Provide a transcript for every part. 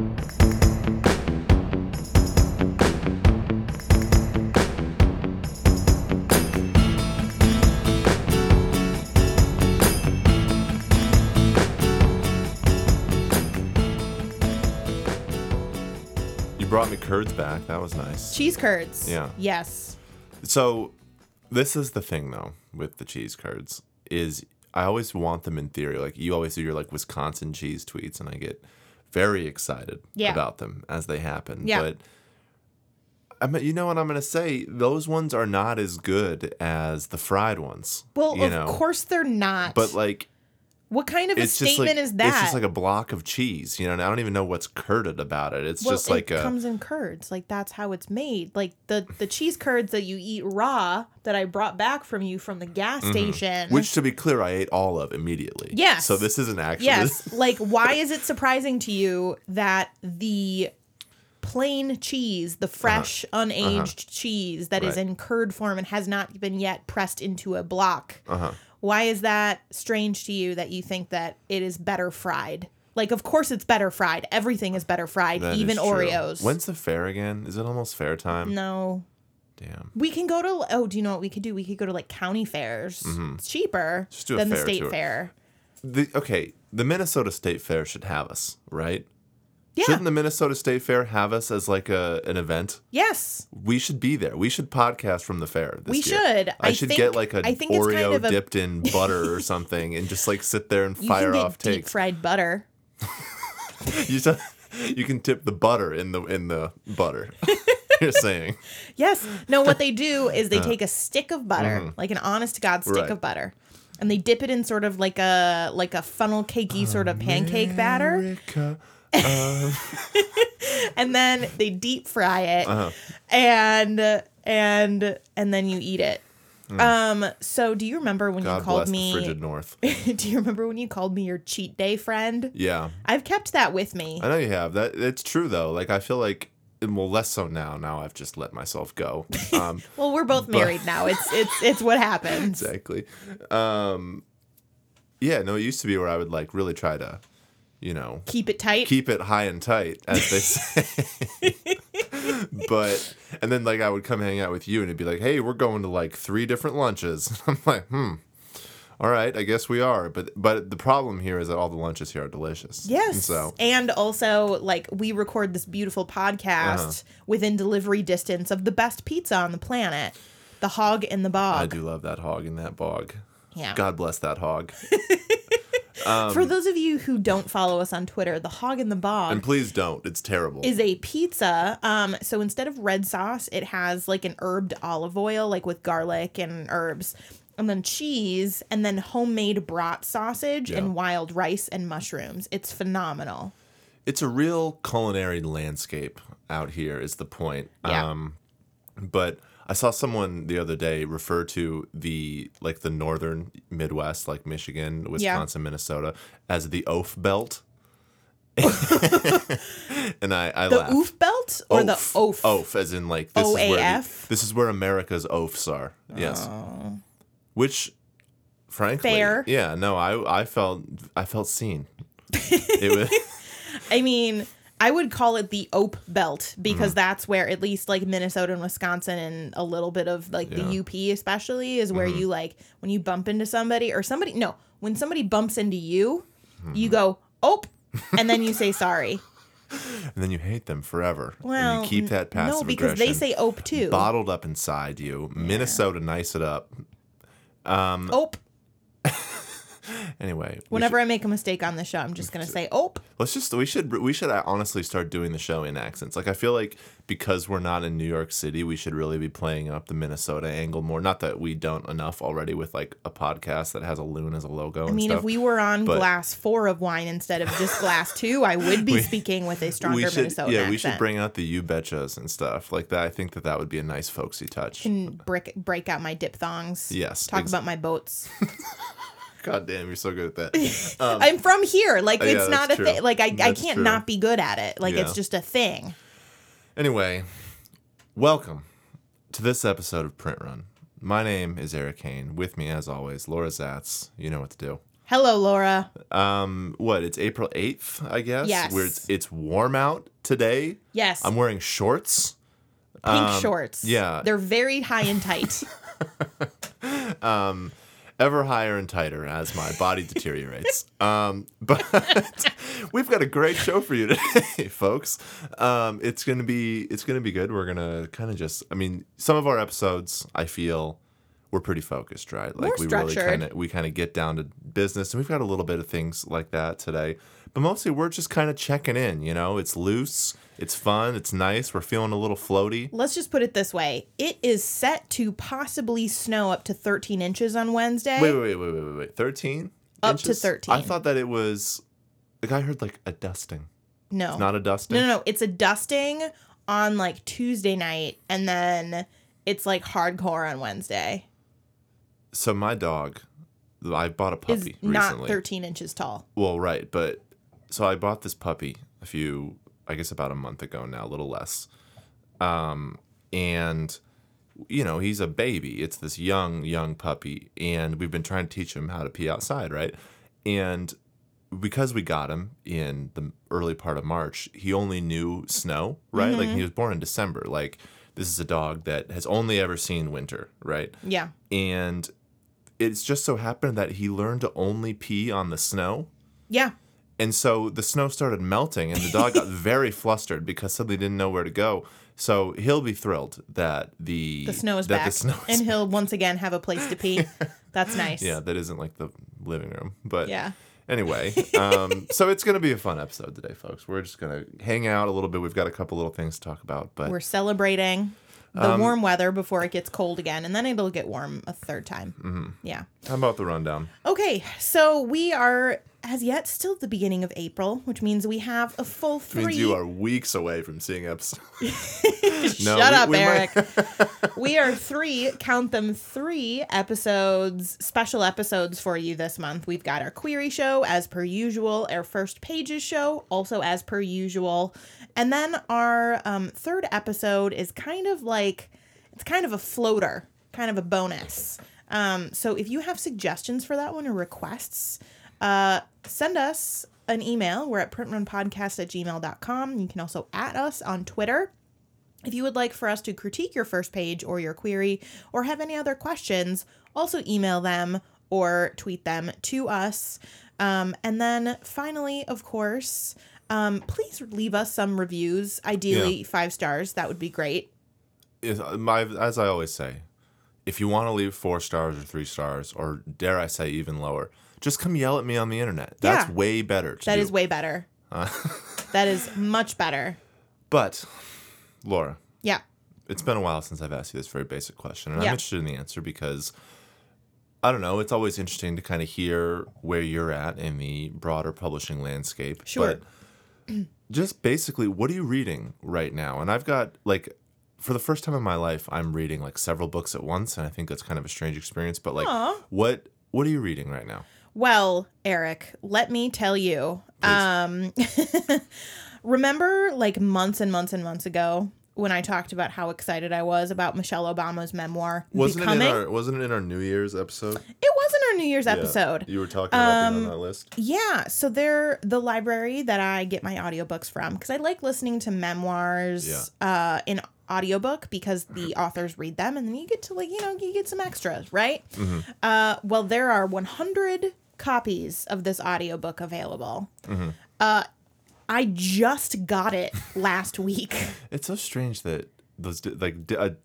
You brought me curds back. That was nice. Cheese curds. Yeah. Yes. So, this is the thing though with the cheese curds is I always want them in theory. Like you always do your like Wisconsin cheese tweets, and I get very excited Yeah. about them as they happen. Yeah. But I mean, you know what I'm gonna say? Those ones are not as good as the fried ones. Well, of know? course they're not. But like, what kind of a statement like is that? it's just like a block of cheese. You know, and I don't even know what's curded about it. It's well, just like it a comes in curds. Like that's how it's made. Like the the cheese curds that you eat raw that I brought back from you from the gas station. Mm-hmm. which, to be clear, I ate all of immediately. Yes. So this isn't actually. yes, like why is it surprising to you that the plain cheese, the fresh unaged cheese that is Uh-huh. Right. in curd form and has not been yet pressed into a block? Uh-huh. Why is that strange to you that you think that it is better fried? Like, of course it's better fried. Everything is better fried, That even true. Oreos. When's the fair again? Is it almost fair time? no. Damn. We can go to oh, do you know what we could do? We could go to like county fairs. It's cheaper Mm-hmm. Just do a than the fair state tour. fair. The, okay, the Minnesota State Fair should have us, right? Yeah. Shouldn't the Minnesota State Fair have us as like a an event? Yes. We should be there. We should podcast from the fair. This We year. should. I, I should think- get like a I think Oreo kind of a- dipped in butter or something, and just like sit there and fire off deep takes. fried butter. you, just, you can tip the butter in the in the butter. You're saying Yes. No, what they do is they take a stick of butter, like an honest to God stick Uh. mm-hmm. Right. of butter, and they dip it in sort of like a like a funnel cakey sort of pancake batter, And then they deep fry it, Uh-huh. and and and then you eat it. Um. So, do you remember when. God you called me? frigid north. do you remember when you called me your cheat day friend? Yeah, I've kept that with me. I know you have. That it's true though. Like I feel like well, less so now. Now I've just let myself go. Um, Well, we're both married now. It's it's it's what happens. exactly. Um, yeah, no, it used to be where I would like really try to, you know, Keep it tight. keep it high and tight, as they say. but and then like I would come hang out with you, and it'd be like, hey, we're going to like three different lunches. I'm like, hmm. All right, I guess we are, but but the problem here is that all the lunches here are delicious. Yes. And so And also, like, we record this beautiful podcast Uh-huh. within delivery distance of the best pizza on the planet, the Hog in the Bog. I do love that hog in that bog. Yeah. God bless that hog. For those of you who don't follow us on Twitter, the Hog in the Bog And please don't. It's terrible. is a pizza. Um, so instead of red sauce, it has like an herbed olive oil, like with garlic and herbs, and then cheese, and then homemade brat sausage Yeah. and wild rice and mushrooms. It's phenomenal. it's a real culinary landscape out here is the point. Yeah. Um but I saw someone the other day refer to the like the northern Midwest, like Michigan, Wisconsin, Minnesota, as the Oaf Belt. and I, I The laughed. oof belt or the oaf? Oaf, as in like this is where the- OAF? this is where America's oafs are. Yes. Oh. Which frankly Fair. Yeah, no, I I felt I felt seen. it was I mean, I would call it the Ope Belt Mm-hmm. because that's where at least like Minnesota and Wisconsin and a little bit of like the UP especially is Mm-hmm. where you like when you bump into somebody or somebody no, when somebody bumps into you, Mm-hmm. you go Ope and then you say sorry. and then you hate them forever. Well, and you keep that passive no, because they say Ope too. bottled up inside you. Minnesota, nice it up. Um, Ope. Anyway, we Whenever I make a mistake on the show, I'm just gonna say Ope. Oh. Let's just we should we should honestly start doing the show in accents. Like I feel like because we're not in New York City, we should really be playing up the Minnesota angle more. Not that we don't enough already with like a podcast that has a loon as a logo. I mean, if we were on glass four of wine instead of just glass two, I would be speaking with a stronger we should Minnesota yeah accent. we should bring out the you betchas and stuff like that. I think that that would be a nice folksy touch. and break break out my diphthongs. Yes, Talk ex- about my boats. God damn, you're so good at that. Um, I'm from here. Like Oh, yeah, it's not a thing. Like I, I can't true. not be good at it. Like Yeah. it's just a thing. Anyway, welcome to this episode of Print Run. My name is Erik Hane. With me, as always, Laura Zats. You know what to do. Hello, Laura. Um, what? It's April eighth, I guess. Yes. Where it's it's warm out today. Yes. I'm wearing shorts. Pink um, shorts. yeah. They're very high and tight. ever higher and tighter as my body deteriorates. Um, but we've got a great show for you today, folks. Um, it's gonna be it's gonna be good. We're gonna kind of just I mean, some of our episodes I feel we're pretty focused, right? Like More we really kind of we kind of get down to business, and we've got a little bit of things like that today. But mostly we're just kind of checking in. You know, it's loose, it's fun, it's nice. We're feeling a little floaty. Let's just put it this way. It is set to possibly snow up to 13 inches on Wednesday. Wait, wait, wait, wait, wait, wait, wait. Thirteen. Up to 13. I thought that it was. Like I heard like a dusting. no. Not a dusting. no, no, no. It's a dusting on like Tuesday night and then it's like hardcore on Wednesday. So my dog, I bought a Is puppy not 13 inches tall. Well, right, but so I bought this puppy a few, I guess about a month ago now, a little less. Um, and you know he's a baby. It's this young, young puppy, and we've been trying to teach him how to pee outside, right? And because we got him in the early part of March, he only knew snow, right? Like he was born in December. Like this is a dog that has only ever seen winter, right? Yeah. and it's just so happened that he learned to only pee on the snow. Yeah. And so the snow started melting, and the dog got very flustered because suddenly didn't know where to go. So he'll be thrilled that the The snow is that back. The snow and he'll once again have a place to pee. That's nice. yeah, that isn't like the living room, but Yeah. Anyway, um, so it's gonna be a fun episode today, folks. We're just gonna hang out a little bit. We've got a couple little things to talk about, but We're celebrating the Um, warm weather before it gets cold again, and then it'll get warm a third time. Mm-hmm. Yeah. how about the rundown? Okay, so we are as yet still the beginning of April, which means we have a full three. Means you are weeks away from seeing episodes. No, Shut we- up, we might- Eric. we are three, count them three episodes, special episodes for you this month. We've got our query show as per usual, our first pages show also as per usual, and then our um, third episode is kind of like it's kind of a floater, kind of a bonus. Um, so if you have suggestions for that one or requests, uh, send us an email. We're at printrunpodcast at gmail.com. You can also at us on Twitter. If you would like for us to critique your first page or your query or have any other questions, also email them or tweet them to us. Um, and then finally, of course, um, please leave us some reviews, ideally five stars. That would be great. is my as I always say, if you want to leave four stars or three stars, or dare I say even lower, just come yell at me on the internet. That's Yeah. way better. That do. is way better. Uh, that is much better. But Laura, Yeah. it's been a while since I've asked you this very basic question, and Yeah. I'm interested in the answer because I don't know. It's always interesting to kind of hear where you're at in the broader publishing landscape. Sure. But just basically, what are you reading right now? And I've got like. For the first time in my life, I'm reading like several books at once, and I think that's kind of a strange experience. But like, Aw. what what are you reading right now? Well, Eric, let me tell you. Please. Um remember like months and months and months ago when I talked about how excited I was about Michelle Obama's memoir Wasn't becoming? it in our Wasn't it in our New Year's episode? it wasn't our New Year's Yeah. episode. You were talking about being Um, on that list. Yeah, so they're the library that I get my audiobooks from because I like listening to memoirs uh, in audiobook because the authors read them and then you get to like, you know, you get some extras, right? Uh, well, there are 100 copies of this audiobook available. Uh, I just got it last week. It's so strange that those like a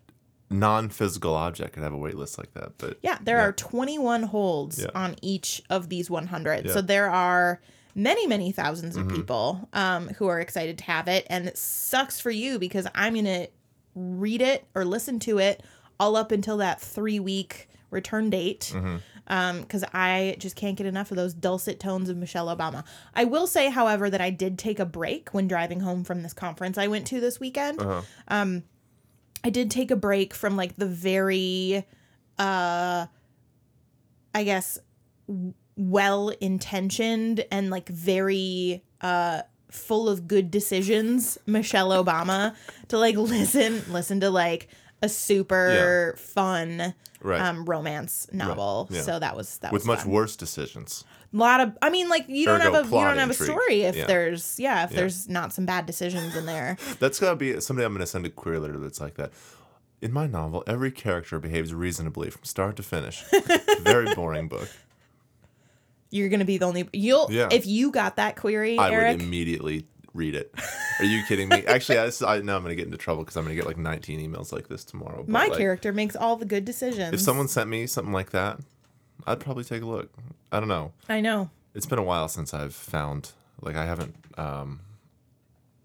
non-physical object could have a wait list like that. But Yeah, there are 21 holds Yeah. on each of these 100. Yeah. So there are many, many 1000s Mm-hmm. of people um, who are excited to have it. And it sucks for you because I'm going to read it or listen to it all up until that three week return date. Mm-hmm. Because I just can't get enough of those dulcet tones of Michelle Obama. I will say, however, that I did take a break when driving home from this conference I went to this weekend. uh I did take a break from like the very uh I guess well intentioned and like very uh full of good decisions Michelle Obama to like listen listen to like a super fun right. um romance novel. yeah. So that was that With was much fun. worse decisions. A lot of, I mean, like you don't have a you don't have a story if Yeah. there's yeah if Yeah. there's not some bad decisions in there. That's gotta be someday. I'm gonna send a query letter that's like that. In my novel, every character behaves reasonably from start to finish. Very boring book. You're gonna be the only you'll Yeah. if you got that query, I Eric. would immediately read it. Are you kidding me? Actually, I, I now I'm gonna get into trouble because I'm gonna get like 19 emails like this tomorrow. but, my like, character makes all the good decisions. If someone sent me something like that, I'd probably take a look. I don't know. I know. It's been a while since I've found like I haven't um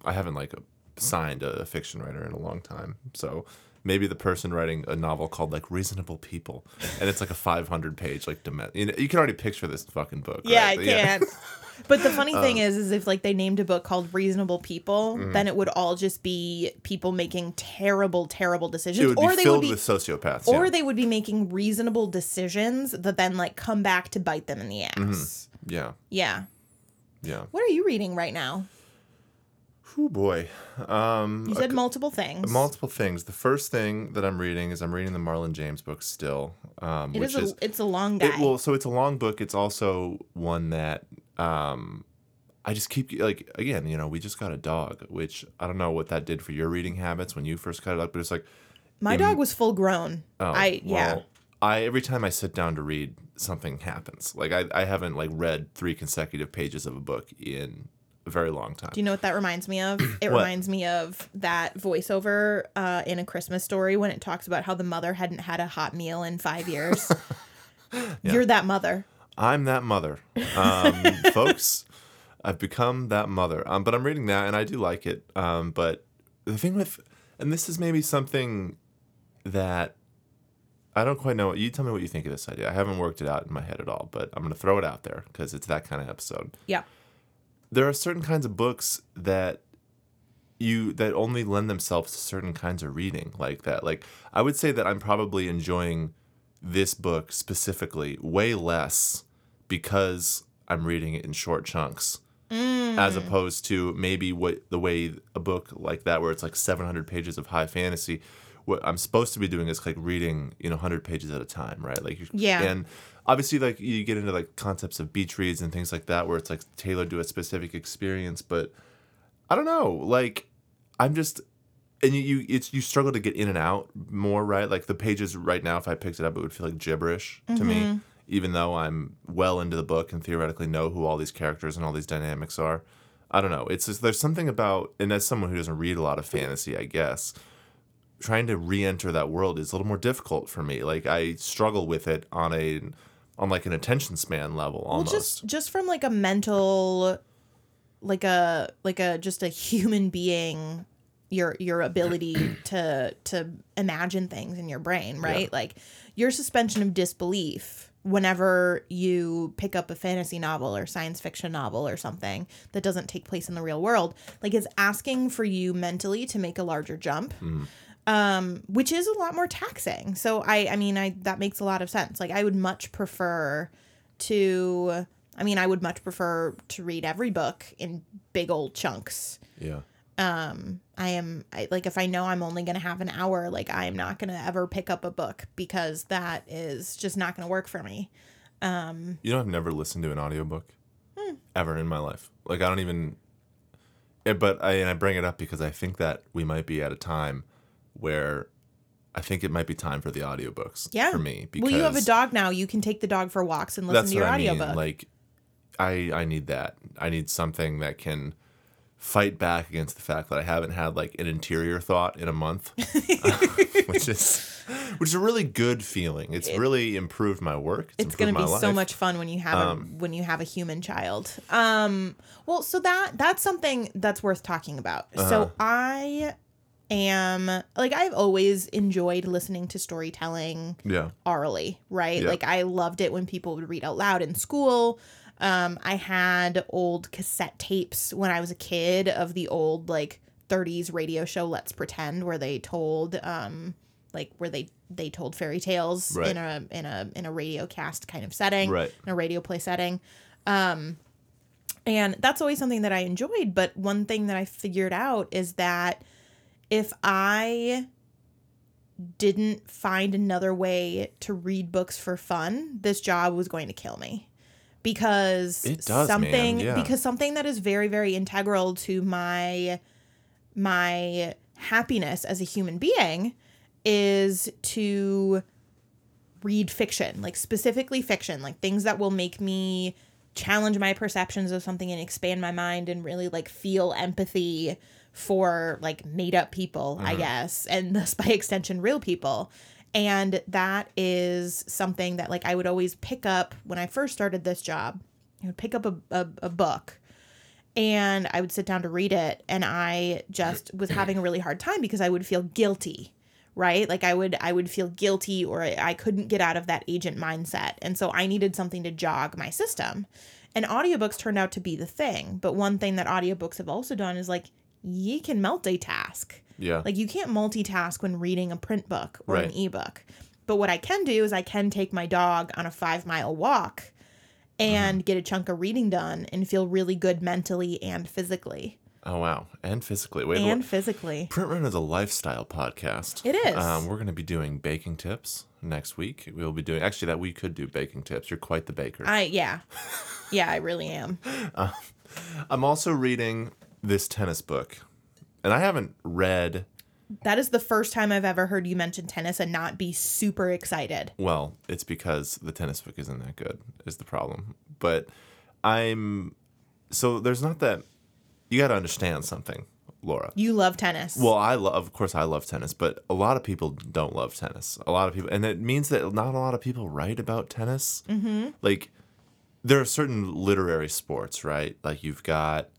I haven't like signed a fiction writer in a long time. So maybe the person writing a novel called like Reasonable People and it's like a 500 page like you, know, you can already picture this fucking book. Yeah, right? I can. But the funny Um, thing is, is if like they named a book called Reasonable People, Mm-hmm. then it would all just be people making terrible, terrible decisions, or they filled would be, with sociopaths. or yeah. they would be making reasonable decisions that then like come back to bite them in the ass. Mm-hmm. yeah, Yeah. yeah. What are you reading right now? Oh boy. Um, You said multiple things. multiple things. The first thing that I'm reading is I'm reading the Marlon James book still, um, it which is a, is it's a long guy. It, well, so it's a long book. It's also one that um, I just keep like again. You know, we just got a dog, which I don't know what that did for your reading habits when you first got it up, but it's like My dog was full grown. oh, I yeah. well, I every time I sit down to read, something happens. Like I, I haven't like read three consecutive pages of a book in a very long time. Do you know what that reminds me of? It reminds me of that voiceover uh, in A Christmas Story when it talks about how the mother hadn't had a hot meal in five years. You're that mother. I'm that mother, um, folks. I've become that mother. Um, but I'm reading that, and I do like it. Um, but the thing with, and this is maybe something that I don't quite know. You tell me what you think of this idea. I haven't worked it out in my head at all, but I'm going to throw it out there because it's that kind of episode. Yeah. There are certain kinds of books that you that only lend themselves to certain kinds of reading like that. Like I would say that I'm probably enjoying this book specifically way less because I'm reading it in short chunks as mm. opposed to maybe what the way a book like that where it's like 700 pages of high fantasy what I'm supposed to be doing is like reading you know 100 pages at a time right? Like Yeah. and obviously like you get into like concepts of beach reads and things like that where it's like tailored to a specific experience but I don't know like I'm just and you, you it's you struggle to get in and out more right? Like the pages right now if I picked it up it would feel like gibberish to me mm-hmm. Even though I'm well into the book and theoretically know who all these characters and all these dynamics are I don't know. It's just there's something about and as someone who doesn't read a lot of fantasy I guess trying to re-enter that world is a little more difficult for me. Like I struggle with it on a on like an attention span level almost Well, just just from like a mental, like a like a just a human being, your your ability to to imagine things in your brain, right? Like your suspension of disbelief whenever you pick up a fantasy novel or science fiction novel or something that doesn't take place in the real world, like is asking for you mentally to make a larger jump um which is a lot more taxing. So i i mean i that makes a lot of sense. Like i would much prefer to i mean i would much prefer to read every book in big old chunks yeah um i am I, like if i know i'm only going to have an hour like i am not going to ever pick up a book because that is just not going to work for me um You know, I've never listened to an audiobook Hmm. ever in my life. Like I don't even. eh, But I and I bring it up because I think that we might be at a time where I think it might be time for the audiobooks. yeah For me, because well you have a dog now you can take the dog for walks and listen to your what I mean. Like, I I need that. I need something that can fight back against the fact that I haven't had like an interior thought in a month, which is which is a really good feeling. It's really improved my work. it's going to be my so much fun when you have a, when you have a human child. Um, well, so that that's something that's worth talking about. Uh-huh. So I am like I've always enjoyed listening to storytelling Yeah. orally, right? Yeah. Like I loved it when people would read out loud in school. Um, I had old cassette tapes when I was a kid of the old like 30s radio show Let's Pretend where they told um like where they they told fairy tales Right. in a in a in a radio cast kind of setting, Right. in a radio play setting. Um and that's always something that I enjoyed, but one thing that I figured out is that if I didn't find another way to read books for fun, this job was going to kill me. Because does, something yeah. because something that is very very integral to my my happiness as a human being is to read fiction, like specifically fiction, like things that will make me challenge my perceptions of something and expand my mind and really like feel empathy for like made up people, I mm-hmm. guess, and thus by extension real people. And that is something that like I would always pick up when I first started this job. I would pick up a, a, a book and I would sit down to read it. And I just was having a really hard time because I would feel guilty right? Like I would I would feel guilty or I, I couldn't get out of that agent mindset. And so I needed something to jog my system. And audiobooks turned out to be the thing. But one thing that audiobooks have also done is like ye can multitask Yeah. like you can't multitask when reading a print book or an Right. ebook. But what I can do is I can take my dog on a five mile walk and Mm-hmm. get a chunk of reading done and feel really good mentally and physically. oh wow. And physically. Wait. And physically. Print Run is a lifestyle podcast. It is. Um, we're going to be doing baking tips next week. We'll be doing actually that we could do baking tips. You're quite the baker. I yeah. Yeah, I really am. I'm also reading this tennis book, and I haven't read. That is the first time I've ever heard you mention tennis and not be super excited. Well, it's because the tennis book isn't that good. Is the problem? But I'm so there's not that. You got to understand something, Laura. You love tennis. Well, I love, of course, I love tennis, but a lot of people don't love tennis. A lot of people, and it means that not a lot of people write about tennis. Mm-hmm. Like, there are certain literary sports, right? Like, you've got,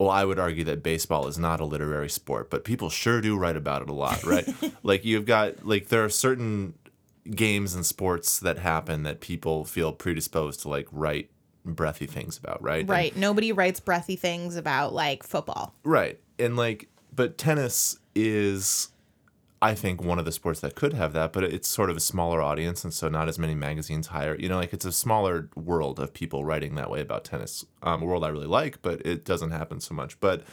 well, I would argue that baseball is not a literary sport, but people sure do write about it a lot, right? like, you've got, like, there are certain games and sports that happen that people feel predisposed to, like, write breathy things about, right? And- right. Nobody writes breathy things about like football. Right. And like, but tennis is, I think, one of the sports that could have that, but it's sort of a smaller audience. And so not as many magazines hire, you know, like it's a smaller world of people writing that way about tennis. Um, a world I really like, but it doesn't happen so much. But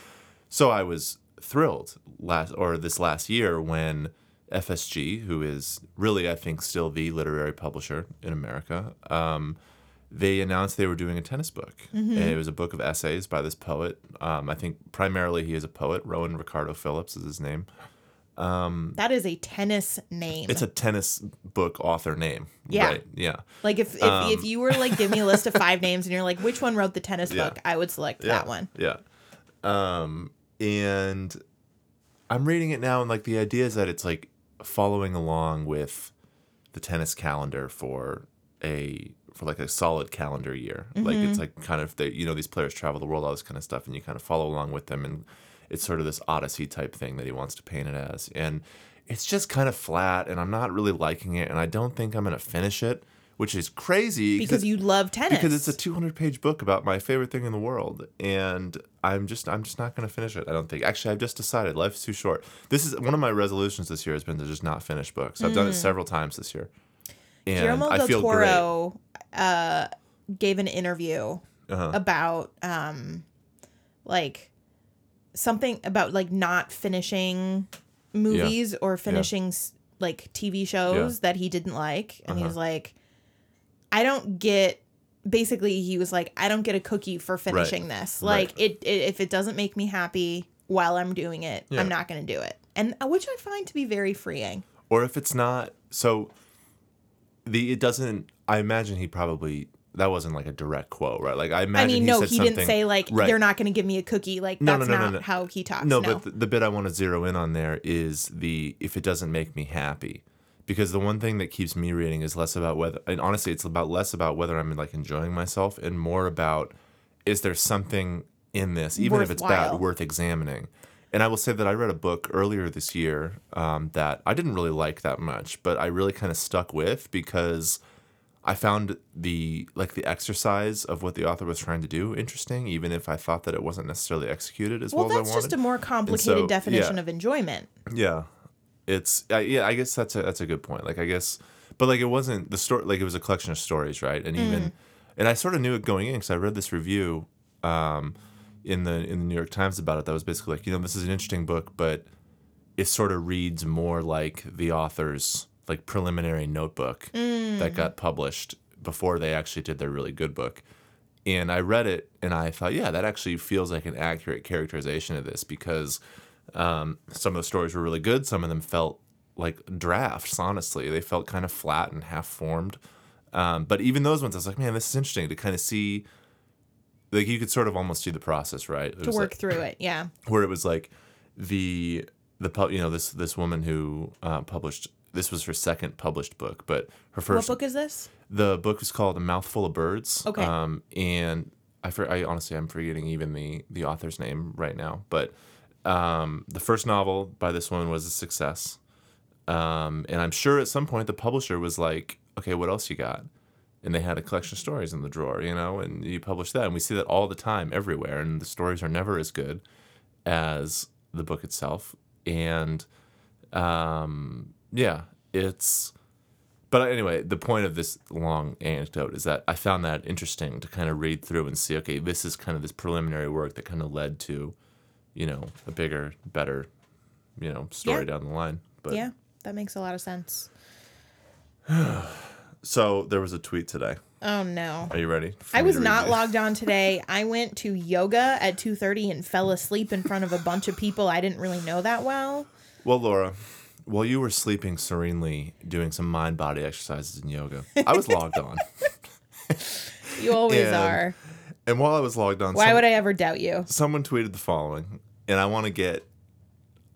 so I was thrilled last, or this last year when FSG, who is really, I think, still the literary publisher in America, um, they announced they were doing a tennis book. And it was a book of essays by this poet. Um, I think primarily he is a poet. Rowan Ricardo Phillips is his name. That is a tennis name. It's a tennis book author name. Yeah. Right. Yeah. like if if, if you were like give me a list of five names and you're like which one wrote the tennis Yeah. book, I would select Yeah. that one. Yeah. Um, and I'm reading it now, and like the idea is that it's like following along with the tennis calendar for a for like a solid calendar year. Like Mm-hmm. it's like kind of they, you know these players travel the world, all this kind of stuff, and you kind of follow along with them, and it's sort of this odyssey type thing that he wants to paint it as, and it's just kind of flat, and I'm not really liking it, and I don't think I'm gonna finish it, which is crazy Because you love tennis. because it's a 200 page book about my favorite thing in the world and i'm just i'm just not going to finish it i don't think actually i've just decided life's too short this is one of my resolutions this year has been to just not finish books i've done it several times this year and Mm. Guillermo i del feel Toro uh, gave an interview Uh-huh. about um, like something about like not finishing movies or finishing s like TV shows that he didn't like, and he Uh-huh. was like, "I don't get." Basically, he was like, "I don't get a cookie for finishing this. Right. Like, it, it if it doesn't make me happy while I'm doing it, Yeah. I'm not going to do it." And uh, which I find to be very freeing. or if it's not so the it doesn't i imagine he probably that wasn't like a direct quote right like i imagine. I mean, he no, he didn't say like Right. they're not going to give me a cookie. Like No, that's no, no, not no. how he talks. No, No, but the, the bit I want to zero in on there is the if it doesn't make me happy. Because the one thing that keeps me reading is less about whether and honestly it's about less about whether I'm like enjoying myself and more about is there something in this, even if it's bad, worth examining. And I will say that I read a book earlier this year um, that I didn't really like that much, but I really kind of stuck with because I found the like the exercise of what the author was trying to do interesting, even if I thought that it wasn't necessarily executed as well, well, as I that's wanted. just a more complicated so, definition yeah. of enjoyment. Yeah, it's uh, yeah. I guess that's a that's a good point. Like I guess, but like it wasn't the story. Like it was a collection of stories, right? And Mm. even, and I sort of knew it going in because I read this review, um, in the in the New York Times about it. That was basically like you know this is an interesting book, but it sort of reads more like the author's like preliminary notebook Mm. that got published before they actually did their really good book. And I read it and I thought, yeah, that actually feels like an accurate characterization of this because um, some of the stories were really good. Some of them felt like drafts, honestly. They felt kind of flat and half formed. Um, but even those ones, I was like, man, this is interesting to kind of see. Like you could sort of almost see the process, right? It to work like- through it. Yeah. where it was like the the you know, this this woman who uh, published this was her second published book, but her first. What book is this? the book was called A Mouthful of Birds. Okay. Um, and I, for, I honestly I'm forgetting even the the author's name right now, but um, the first novel by this woman was a success. Um, and I'm sure at some point the publisher was like, okay, what else you got? And they had a collection of stories in the drawer, you know, and you publish that. And we see that all the time everywhere. And the stories are never as good as the book itself. And um, yeah, it's. But anyway, the point of this long anecdote is that I found that interesting to kind of read through and see, okay, this is kind of this preliminary work that kind of led to, you know, a bigger, better, you know, story Yeah. down the line. But yeah, that makes a lot of sense. so there was a tweet today. Oh no. Are you ready? I was not logged on today. I went to yoga at 2:30 and fell asleep in front of a bunch of people I didn't really know that well. Well, Laura, while you were sleeping serenely doing some mind body exercises in yoga, I was logged on. You always And are. And while I was logged on, Why some- would I ever doubt you? someone tweeted the following, and I want to get.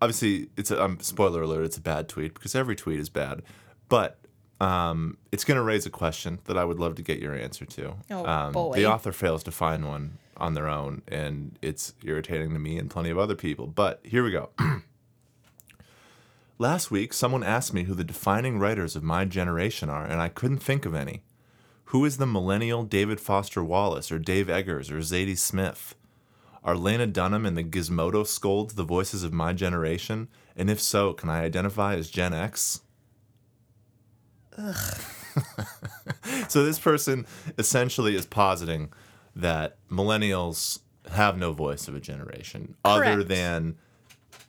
Obviously, it's a um, spoiler alert. It's a bad tweet because every tweet is bad, but um, it's going to raise a question that I would love to get your answer to. Oh, um, boy. The author fails to find one on their own, and it's irritating to me and plenty of other people. But here we go. Last week, someone asked me who the defining writers of my generation are, and I couldn't think of any. Who is the millennial David Foster Wallace, or Dave Eggers, or Zadie Smith? Are Lena Dunham and the Gizmodo scolds the voices of my generation? And if so, can I identify as Gen X? so this person essentially is positing that millennials have no voice of a generation other than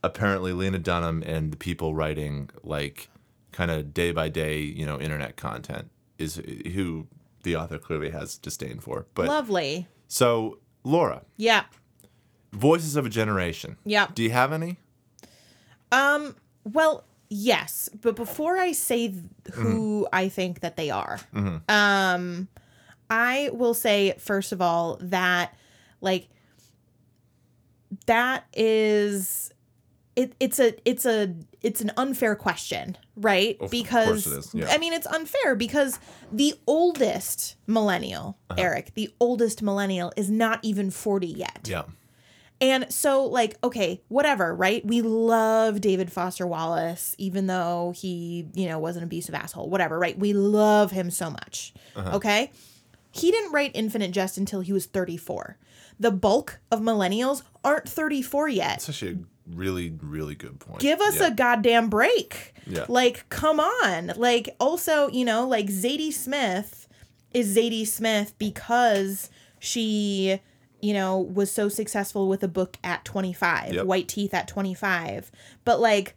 apparently Lena Dunham and the people writing like kind of day by day, you know, internet content is who the author clearly has disdain for. But Lovely. so Laura, Yeah. voices of a generation. Yeah. Do you have any? Um, well, yes, but before I say th- Mm-hmm. who I think that they are, um, I will say first of all that like that is it it's a it's a it's an unfair question, right? Of because course it is, yeah. I mean it's unfair because the oldest millennial, Uh-huh. Eric, the oldest millennial is not even 40 yet. Yeah. And so, like, okay, whatever, right? We love David Foster Wallace, even though he, you know, was an abusive asshole, whatever, right? We love him so much. Okay. He didn't write Infinite Jest until he was 34. The bulk of millennials aren't 34 yet. Actually a really, really good point. Give us yeah. a goddamn break. Yeah. Like, come on. Like, also, you know, like Zadie Smith is Zadie Smith because she, you know, was so successful with a book at 25, Yep. White Teeth at 25. But like,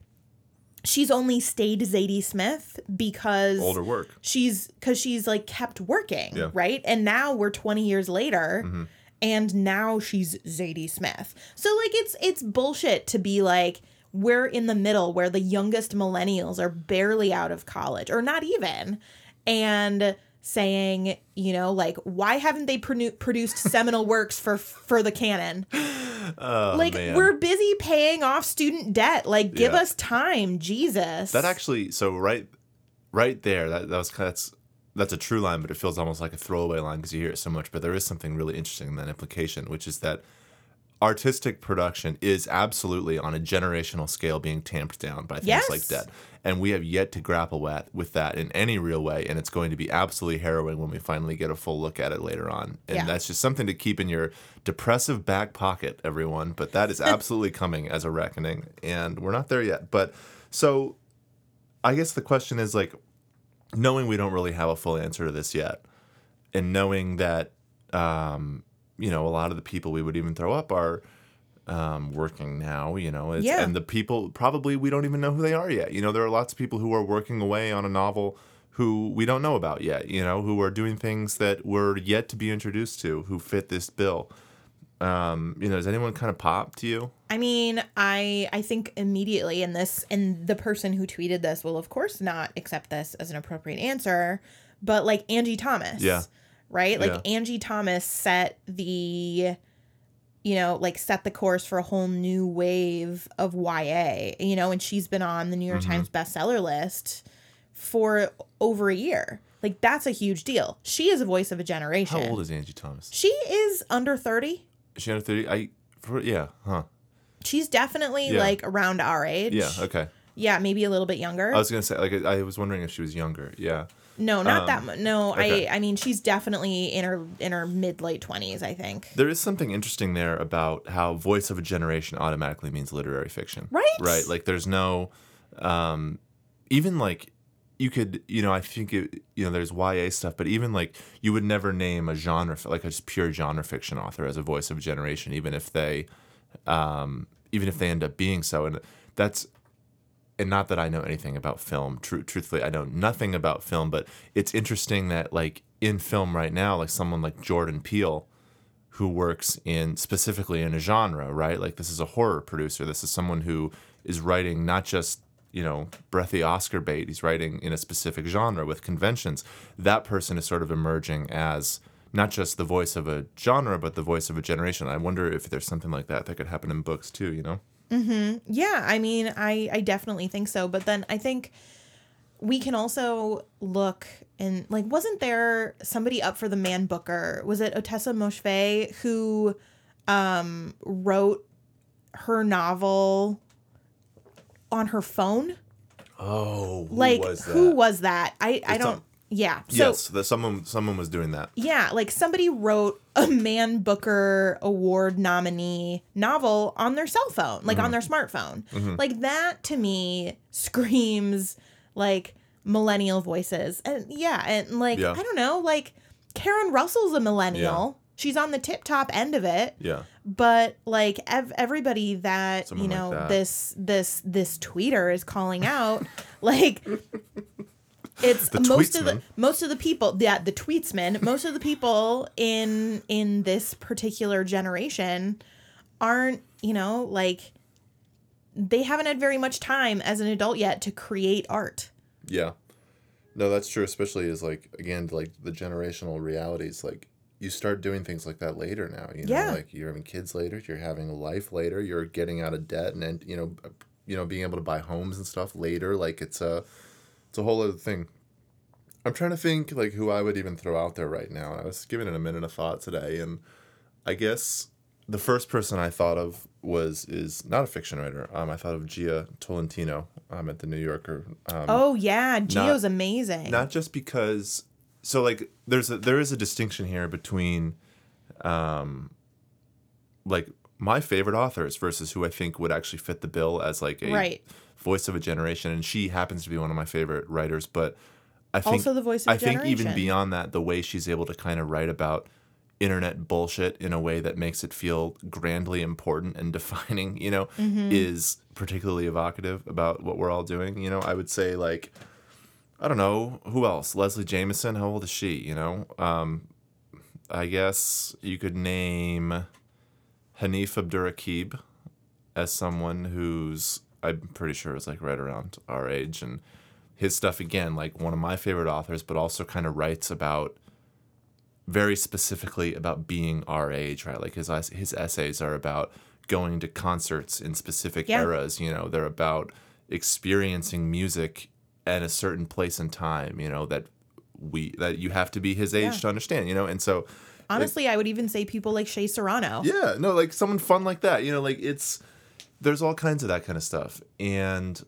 she's only stayed Zadie Smith because older work. she's because she's like kept working, Yeah. right? And now we're 20 years later mm-hmm. And now she's Zadie Smith. So like it's it's bullshit to be like we're in the middle where the youngest millennials are barely out of college or not even and saying, you know, like why haven't they produ- produced seminal works for for the canon? Oh, like man. we're busy paying off student debt. Like give Yeah. us time, Jesus. That actually, so right, right there, that, that was that's that's a true line, but it feels almost like a throwaway line because you hear it so much. But there is something really interesting in that implication, which is that artistic production is absolutely on a generational scale being tamped down by things Yes. like debt, and we have yet to grapple with with that in any real way. And it's going to be absolutely harrowing when we finally get a full look at it later on. And Yeah. that's just something to keep in your depressive back pocket, everyone. But that is absolutely coming as a reckoning, and we're not there yet. But so I guess the question is like, knowing we don't really have a full answer to this yet, and knowing that, um, you know, a lot of the people we would even throw up are um, working now, you know, it's, Yeah. and the people probably we don't even know who they are yet. You know, there are lots of people who are working away on a novel who we don't know about yet, you know, who are doing things that we're yet to be introduced to who fit this bill. Um, you know, does anyone kind of pop to you? I mean, I I think immediately in this and the person who tweeted this will of course not accept this as an appropriate answer, but like Angie Thomas. Yeah. Right? Like Yeah. Angie Thomas set the you know, like set the course for a whole new wave of YA, you know, and she's been on the New York Mm-hmm. Times bestseller list for over a year. Like that's a huge deal. She is a voice of a generation. How old is Angie Thomas? she is under 30. Under 30? I, for, yeah, huh. She's definitely Yeah. like around our age. Yeah, okay. Yeah, maybe a little bit younger. I was going to say, like, I I was wondering if she was younger. Yeah. no, not um, that much. No, okay. I I mean she's definitely in her in her mid late 20s, I think. There is something interesting there about how voice of a generation automatically means literary fiction. Right. Right. Like there's no, um, even like you could, you know, I think it, you know, there's YA stuff, but even like you would never name a genre, like a just pure genre fiction author as a voice of a generation, even if they, um, even if they end up being so. And that's, and not that I know anything about film. Tru- truthfully, I know nothing about film, but it's interesting that like in film right now, like someone like Jordan Peele, who works in specifically in a genre, right? Like this is a horror producer. This is someone who is writing not just you know breathy Oscar bait. He's writing in a specific genre with conventions. That person is sort of emerging as not just the voice of a genre, but the voice of a generation. I wonder if there's something like that that could happen in books too. You know? Mm-hmm. Yeah, I mean, I I definitely think so, but then I think we can also look and like wasn't there somebody up for the man booker? Was it Ottessa Moshfegh who um wrote her novel on her phone? Oh, Like who was that? I I don't on- yeah. So yes, that someone someone was doing that. Yeah, like somebody wrote a Man Booker Award nominee novel on their cell phone, like Mm-hmm. on their smartphone. Like that to me screams like millennial voices. And yeah, and like Yeah. I don't know, like Karen Russell's a millennial. She's on the tip top end of it Yeah. but like ev- everybody that Someone you like know that. this this this tweeter is calling out like it's The most of the most of the people yeah the tweetsmen most of the people in in this particular generation aren't you know like they haven't had very much time as an adult yet to create art Yeah. No, that's true, especially as like again, like the generational realities, like you start doing things like that later now. You know, Yeah. like you're having kids later, you're having a life later, you're getting out of debt and, and you know uh, you know, being able to buy homes and stuff later. Like it's a it's a whole other thing. I'm trying to think like who I would even throw out there right now. I was giving it a minute of thought today and I guess the first person I thought of was is not a fiction writer. Um, I thought of Jia Tolentino um, at the New Yorker. Um, oh yeah Jia's amazing not just because so like there's a there is a distinction here between um like my favorite authors versus who I think would actually fit the bill as like a Right. voice of a generation and she happens to be one of my favorite writers but I think Also the voice of I think even beyond that the way she's able to kind of write about internet bullshit in a way that makes it feel grandly important and defining, you know, Mm-hmm. is particularly evocative about what we're all doing. You know, I would say like I don't know who else. Leslie Jamison. How old is she? You know, um, I guess you could name Hanif Abdurraqib as someone who's I'm pretty sure is like right around our age, and his stuff again, like one of my favorite authors, but also kind of writes about very specifically about being our age, right? Like his his essays are about going to concerts in specific Yeah. eras. You know, they're about experiencing music at a certain place and time. You know that we that you have to be his age Yeah. to understand. You know, and so honestly i would even say people like Shea Serrano yeah, no, like someone fun like that. You know, like it's there's all kinds of that kind of stuff, and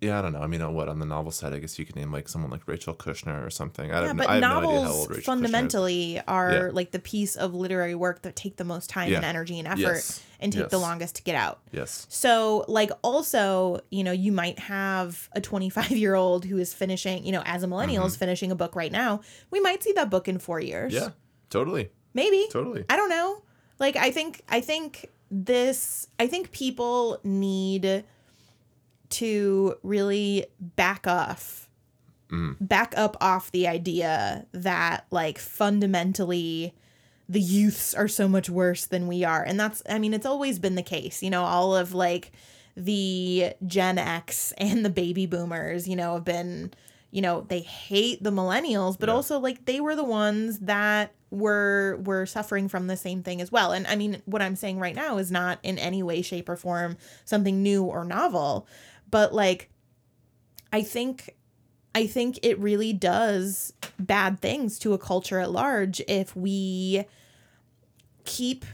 yeah, I don't know. I mean, on what on the novel side, I guess you could name like someone like Rachel Kushner or something. I Yeah, don't. but I have no idea how novels is. fundamentally are Yeah. like the piece of literary work that take the most time and energy and effort Yes. and take the longest to get out. Yes. So, like, also, you know, you might have a 25 year old who is finishing, you know, as a millennial is finishing a book right now. We might see that book in four years. Mm-hmm. Yeah. Totally. Maybe. Totally. I don't know. Like, I think, I think this, I think people need to really back off mm. back up off the idea that like fundamentally the youths are so much worse than we are. And that's I mean, it's always been the case. You know, all of like the Gen X and the baby boomers, you know, have been, you know, they hate the millennials, but Yeah. also like they were the ones that were were suffering from the same thing as well. And I mean, what I'm saying right now is not in any way shape or form something new or novel, but like I think I think it really does bad things to a culture at large if we keep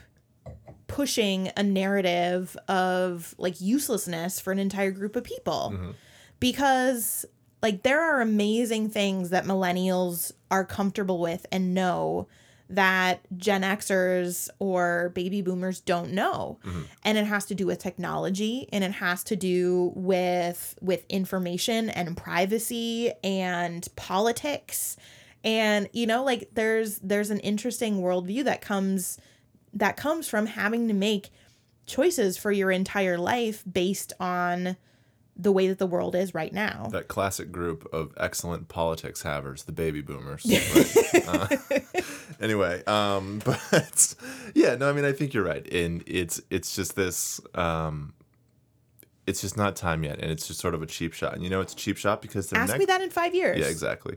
pushing a narrative of like uselessness for an entire group of people. Mm-hmm. Because like there are amazing things that millennials are comfortable with and know that Gen Xers or baby boomers don't know. And it has to do with technology and it has to do with with information and privacy and politics. And you know, like there's there's an interesting worldview that comes that comes from having to make choices for your entire life based on the way that the world is right now. That classic group of excellent politics havers, the baby boomers. Right? Uh, anyway, um, but yeah, no, I mean, I think you're right, and it's it's just this. Um, it's just not time yet, and it's just sort of a cheap shot. And you know, it's a cheap shot because their Ask next me that in five years. Yeah, exactly.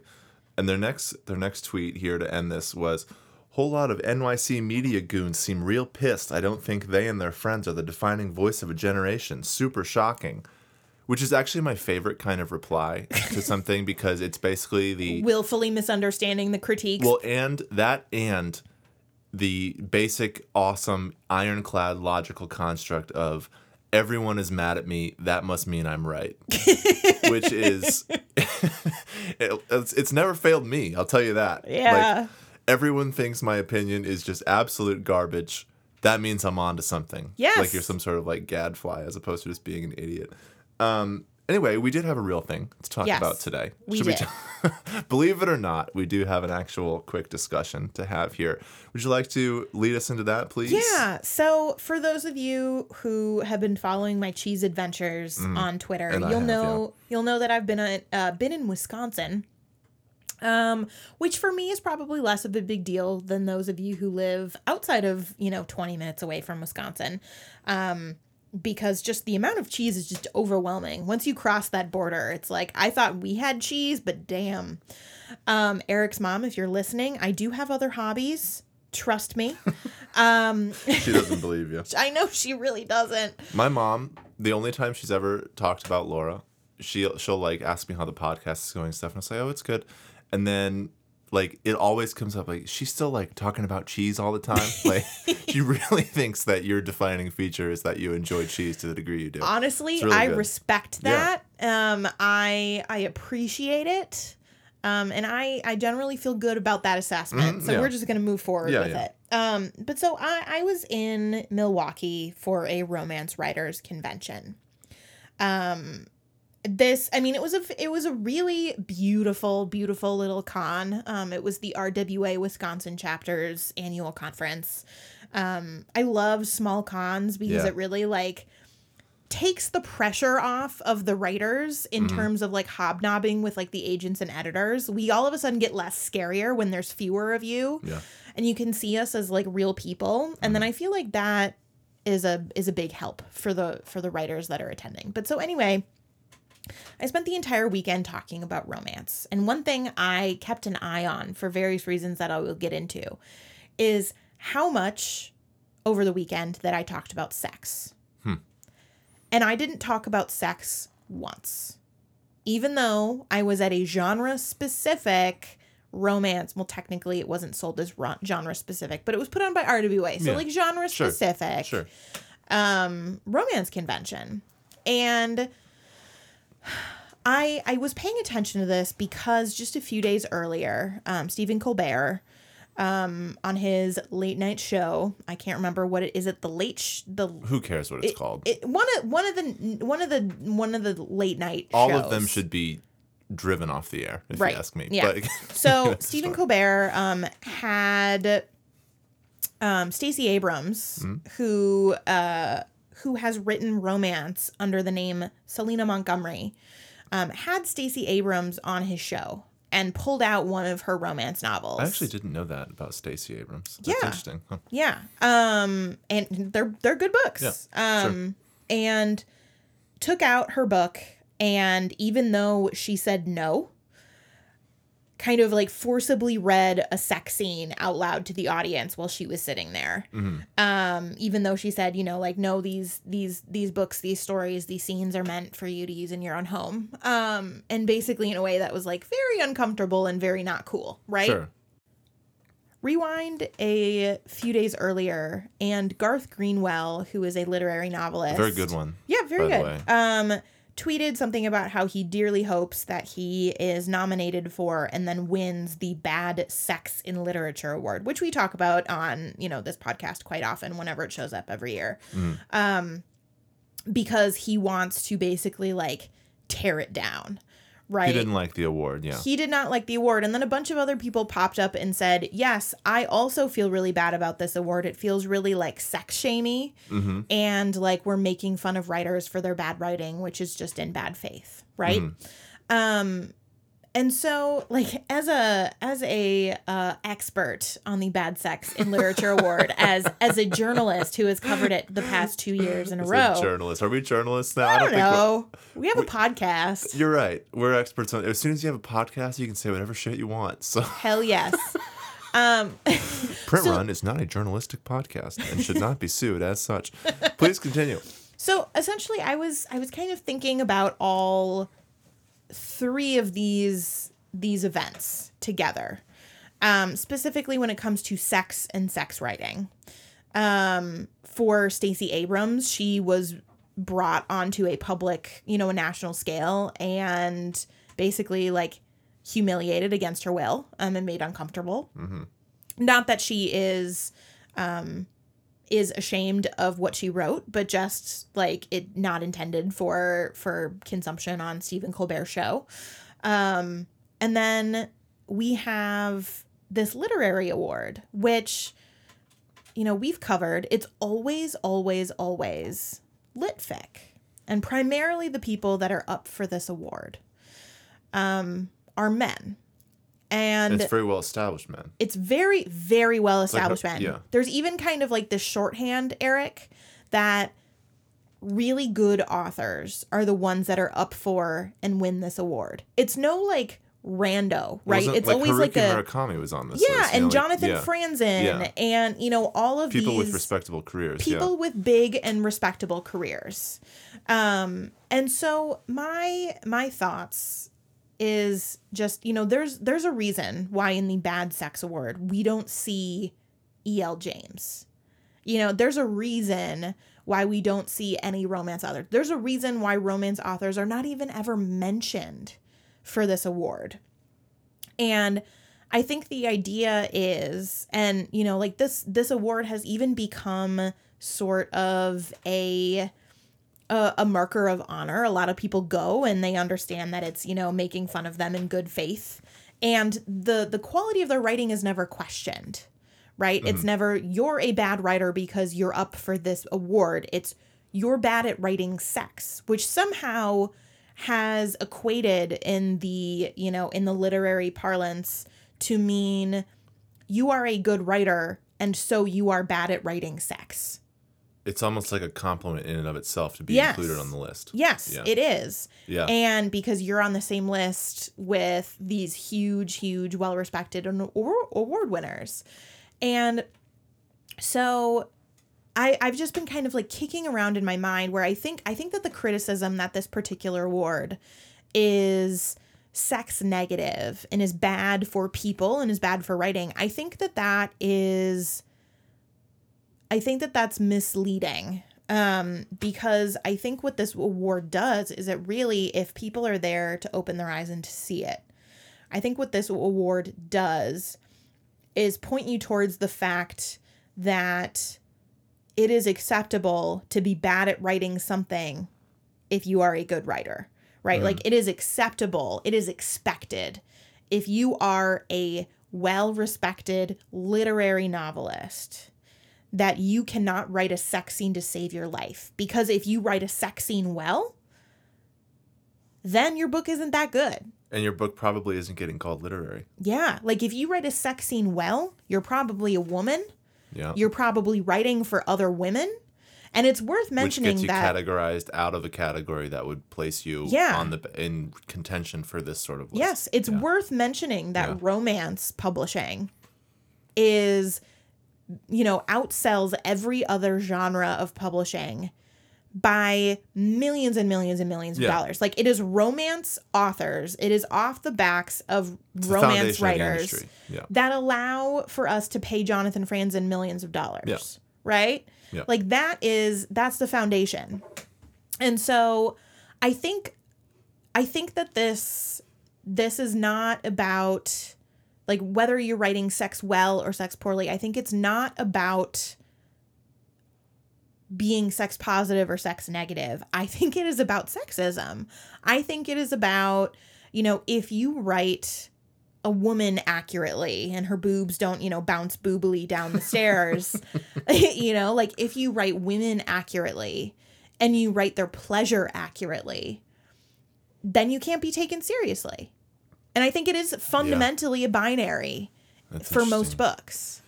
And their next their next tweet here to end this was whole lot of NYC media goons seem real pissed. I don't think they and their friends are the defining voice of a generation. Super shocking. Which is actually my favorite kind of reply to something because it's basically the Willfully misunderstanding the critiques. well and that and the basic awesome ironclad logical construct of everyone is mad at me that must mean i'm right which is it- it's, it's never failed me i'll tell you that Yeah. like everyone thinks my opinion is just absolute garbage that means i'm on to something Yes. like you're some sort of like gadfly as opposed to just being an idiot um anyway we did have a real thing to talk Yes, about today we Should did. t- believe it or not we do have an actual quick discussion to have here would you like to lead us into that please Yeah. So for those of you who have been following my cheese adventures on Twitter. And you'll have, know you'll know that I've been a, uh, been in Wisconsin. Um, which for me is probably less of a big deal than those of you who live outside of, you know, 20 minutes away from Wisconsin. Um, because just the amount of cheese is just overwhelming. Once you cross that border, it's like I thought we had cheese, but damn. Um, Erik's mom, if you're listening, I do have other hobbies. Trust me. um, she doesn't believe you I know she really doesn't. My mom, the only time she's ever talked about Laura, she'll she'll like ask me how the podcast is going and stuff, and I'll say, "Oh, it's good," and then like it always comes up like she's still like talking about cheese all the time. Like she really thinks that your defining feature is that you enjoy cheese to the degree you do. Honestly, really I good. respect Yeah. that. Um, I I appreciate it. Um, and I I generally feel good about that assessment. Mhm, so yeah. we're just gonna move forward Yeah, with yeah. it. Um, but so I I was in Milwaukee for a romance writers convention. Um, this I mean it was a it was a really beautiful beautiful little con. Um, it was the RWA Wisconsin chapter's annual conference. Um, I love small cons because Yeah. it really like takes the pressure off of the writers in Mm-hmm. terms of like hobnobbing with like the agents and editors. We all of a sudden get less scarier when there's fewer of you yeah, and you can see us as like real people. And then I feel like that is a is a big help for the for the writers that are attending. But so anyway, I spent the entire weekend talking about romance. And one thing I kept an eye on for various reasons that I will get into is how much over the weekend that I talked about sex. And I didn't talk about sex once. Even though I was at a genre specific romance, well, technically it wasn't sold as genre specific, but it was put on by RWA. So, Yeah. like, genre Sure. specific sure. um romance convention and i i was paying attention to this because just a few days earlier um stephen colbert um on his late night show i can't remember what it is it the late sh- the Who cares what it's called? it, one of one of the one of the one of the late night All of them should be driven off the air, if Right. you ask me. Yeah. But- So Stephen. Colbert um, had um, Stacey Abrams, Mm-hmm. who uh, who has written romance under the name Selena Montgomery. um, had Stacey Abrams on his show and pulled out one of her romance novels. I actually didn't know that about Stacey Abrams. That's Yeah. interesting. Huh. Yeah. Um and they're they're good books. Yeah, sure. um and took out her book and even though she said no, kind of like forcibly read a sex scene out loud to the audience while she was sitting there. Mhm. Um even though she said, you know, like no these these these books, these stories, these scenes are meant for you to use in your own home. Um and basically in a way that was like very uncomfortable and very not cool, right? Sure. Rewind a few days earlier, and Garth Greenwell, who is a literary novelist, Very good one. yeah, very good, um, tweeted something about how he dearly hopes that he is nominated for and then wins the Bad Sex in Literature Award, which we talk about on you know this podcast quite often whenever it shows up every year, Mhm. um, because he wants to basically like tear it down, right? He didn't like the award. Yeah. He did not like the award. And then a bunch of other people popped up and said, Yes, I also feel really bad about this award. It feels really like sex shamey mm-hmm. and like we're making fun of writers for their bad writing, which is just in bad faith. Right. Um, and so like as a as a uh, expert on the bad sex in literature award as as a journalist who has covered it the past two years in a As row a journalist. Are we journalists now? i don't we're- know we have a podcast You're right. We're experts on. As soon as you have a podcast, you can say whatever shit you want. So, hell yes um Print So- Run is not a journalistic podcast and should not be sued as such. Please continue. So essentially, I was I was kind of thinking about all three of these these events together, um, specifically when it comes to sex and sex writing. Um, for Stacey Abrams, she was brought onto a public, you know, a national scale, and basically like humiliated against her will, um, and made uncomfortable. hmm Not that she is um is ashamed of what she wrote, but just like it not intended for for consumption on Stephen Colbert's show. Um and then we have this literary award which you know, we've covered. It's always always always litfic. And primarily the people that are up for this award um are men. And it's very well established, man. it's very very well like a- established men yeah. there's even kind of like this shorthand erik that really good authors are the ones that are up for and win this award it's no like rando right Wasn't, it's always Haruki like a Murakami was on this. yeah list, you and know, like- jonathan yeah. franzen Yeah. and you know all of these people with respectable careers. people with big and respectable careers um and so my my thoughts is just you know there's there's a reason why in the bad sex award we don't see el james. You know there's a reason why we don't see any romance authors there's a reason why romance authors are not even ever mentioned for this award. And i think the idea is and you know like this this award has even become sort of a a, a marker of honor. A lot of people go and they understand that it's you know making fun of them in good faith. And the the quality of their writing is never questioned right? It's mm-hmm. never you're a bad writer because you're up for this award. It's you're bad at writing sex which somehow has equated in the you know in the literary parlance to mean you are a good writer and so you are bad at writing sex It's almost like a compliment in and of itself to be Yes. included on the list. yes Yeah. it is Yeah. and because you're on the same list with these huge huge well-respected award award winners and so I, I've just been kind of like kicking around in my mind where I think I think that the criticism that this particular award is sex negative and is bad for people and is bad for writing. I think that that is I think that that's misleading um because I think what this award does is it really if people are there to open their eyes and to see it. I think what this award does is point you towards the fact that it is acceptable to be bad at writing something if you are a good writer, right? Mhm. Like it is acceptable, it is expected. If you are a well respected literary novelist, that you cannot write a sex scene to save your life. Because if you write a sex scene well, then your book isn't that good. And your book probably isn't getting called literary. Yeah. Like if you write a sex scene well, you're probably a woman. Yeah. You're probably writing for other women. And it's worth Which mentioning gets you that categorized out of a category that would place you Yeah. on the in contention for this sort of list. Yes, it's worth mentioning that Yeah. romance publishing is, you know, outsells every other genre of publishing by millions and millions and millions of Yeah. dollars. Like it is romance authors, it is off the backs of the romance foundation of writers. Yeah. that allow for us to pay Jonathan Franzen millions of dollars. Yeah. Right? Yeah. Like that is that's the foundation. And so I think I think that this this is not about like whether you're writing sex well or sex poorly. I think it's not about being sex positive or sex negative. I think it is about sexism. I think it is about, you know, if you write a woman accurately and her boobs don't, you know, bounce boobily down the stairs, you know, like if you write women accurately and you write their pleasure accurately, then you can't be taken seriously. And I think it is fundamentally a binary That's for most books.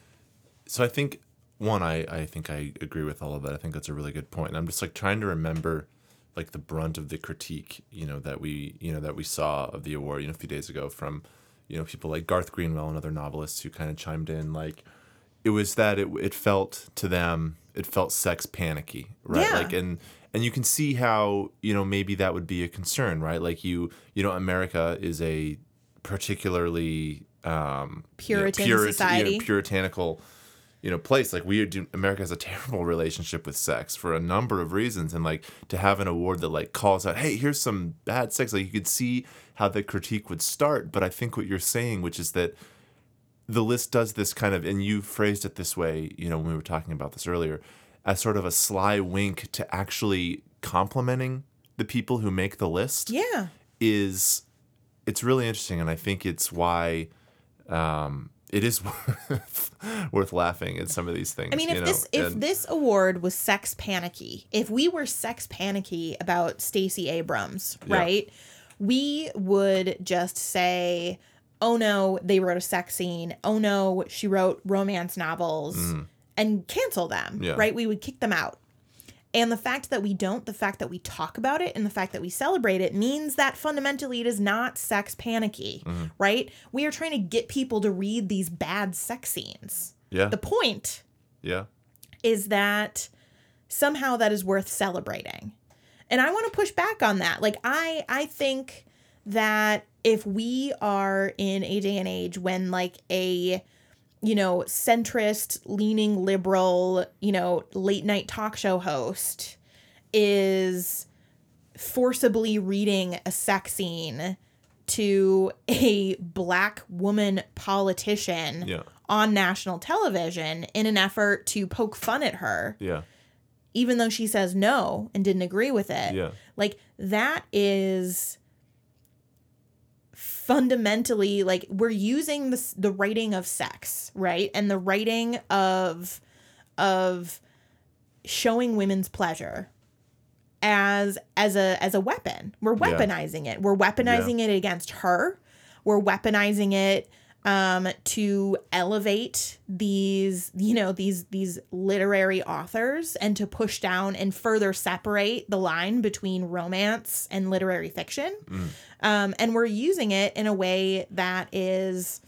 So I think one, I I think I agree with all of that. I think that's a really good point. And I'm just like trying to remember like the brunt of the critique, you know, that we you know that we saw of the award, you know, a few days ago from, you know, people like Garth Greenwell and other novelists who kind of chimed in like it was that it it felt to them it felt sex panicky, right? Yeah. Like and and you can see how you know maybe that would be a concern, right? Like you you know America is a particularly um, you know, Puritan Purit- you know, puritanical you know place. Like we do america has a terrible relationship with sex for a number of reasons. And like to have an award that like calls out hey here's some bad sex like you could see how the critique would start. But i think what you're saying which is that the list does this kind of and you phrased it this way you know when we were talking about this earlier as sort of a sly wink to actually complimenting the people who make the list Yeah. is it's really interesting and i think it's why um it is worth, worth laughing at some of these things I mean, you if know? this if And- this award was sex panicky, if we were sex panicky about Stacey Abrams, Yeah. right, we would just say, "Oh no, they wrote a sex scene. Oh no, she wrote romance novels," and cancel them. Yeah. Right? We would kick them out. And the fact that we don't, the fact that we talk about it, and the fact that we celebrate it means that fundamentally it is not sex panicky, Mm-hmm. right? We are trying to get people to read these bad sex scenes. yeah The point yeah is that somehow that is worth celebrating. And I want to push back on that. Like I I think that if we are in a day and age when like a you know, centrist, leaning liberal, you know, late night talk show host is forcibly reading a sex scene to a black woman politician yeah. on national television in an effort to poke fun at her, yeah. Even though she says no and didn't agree with it. yeah. Like, that is fundamentally like we're using the, the writing of sex right? And the writing of of showing women's pleasure as as a as a weapon. We're Yeah. weaponizing it. We're weaponizing it against her. We're weaponizing it um to elevate these you know these these literary authors and to push down and further separate the line between romance and literary fiction. Um and we're using it in a way that is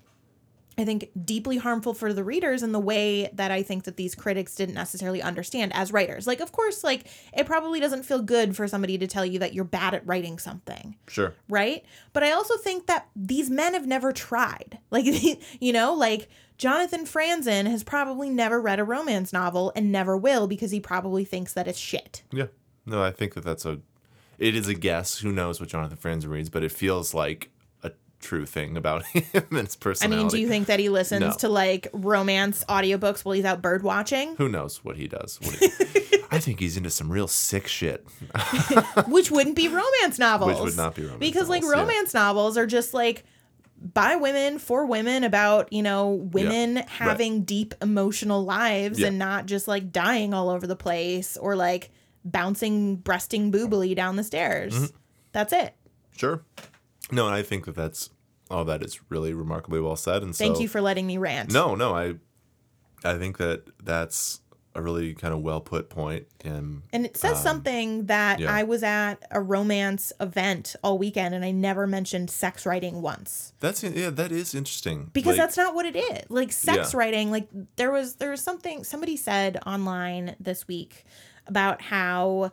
I think deeply harmful for the readers in the way that I think that these critics didn't necessarily understand as writers. Like, of course, like it probably doesn't feel good for somebody to tell you that you're bad at writing something, sure right? But I also think that these men have never tried. Like, you know, like Jonathan Franzen has probably never read a romance novel and never will because he probably thinks that it's shit. yeah no i think that that's a it is a guess who knows what jonathan franzen reads but it feels like true thing about him and his personality. I mean, do you think that he listens No. to like romance audiobooks while he's out bird watching? who knows what he does What he- i think he's into some real sick shit which wouldn't be romance novels. Which would not be romance because like novels, yeah. romance novels are just like by women for women about you know women having deep emotional lives Yeah. and not just like dying all over the place or like bouncing breasting boobily down the stairs. Mm-hmm. That's it. Sure. No, and I think that that's all that is really remarkably well said. And Thank so, you for letting me rant. No, no, I, I think that that's a really kind of well put. And And it says something that Um, yeah. I was at a romance event all weekend and I never mentioned sex writing once. that's yeah, that is interesting Because Like, that's not what it is. Like sex Yeah. writing, like there was there was something somebody said online this week about how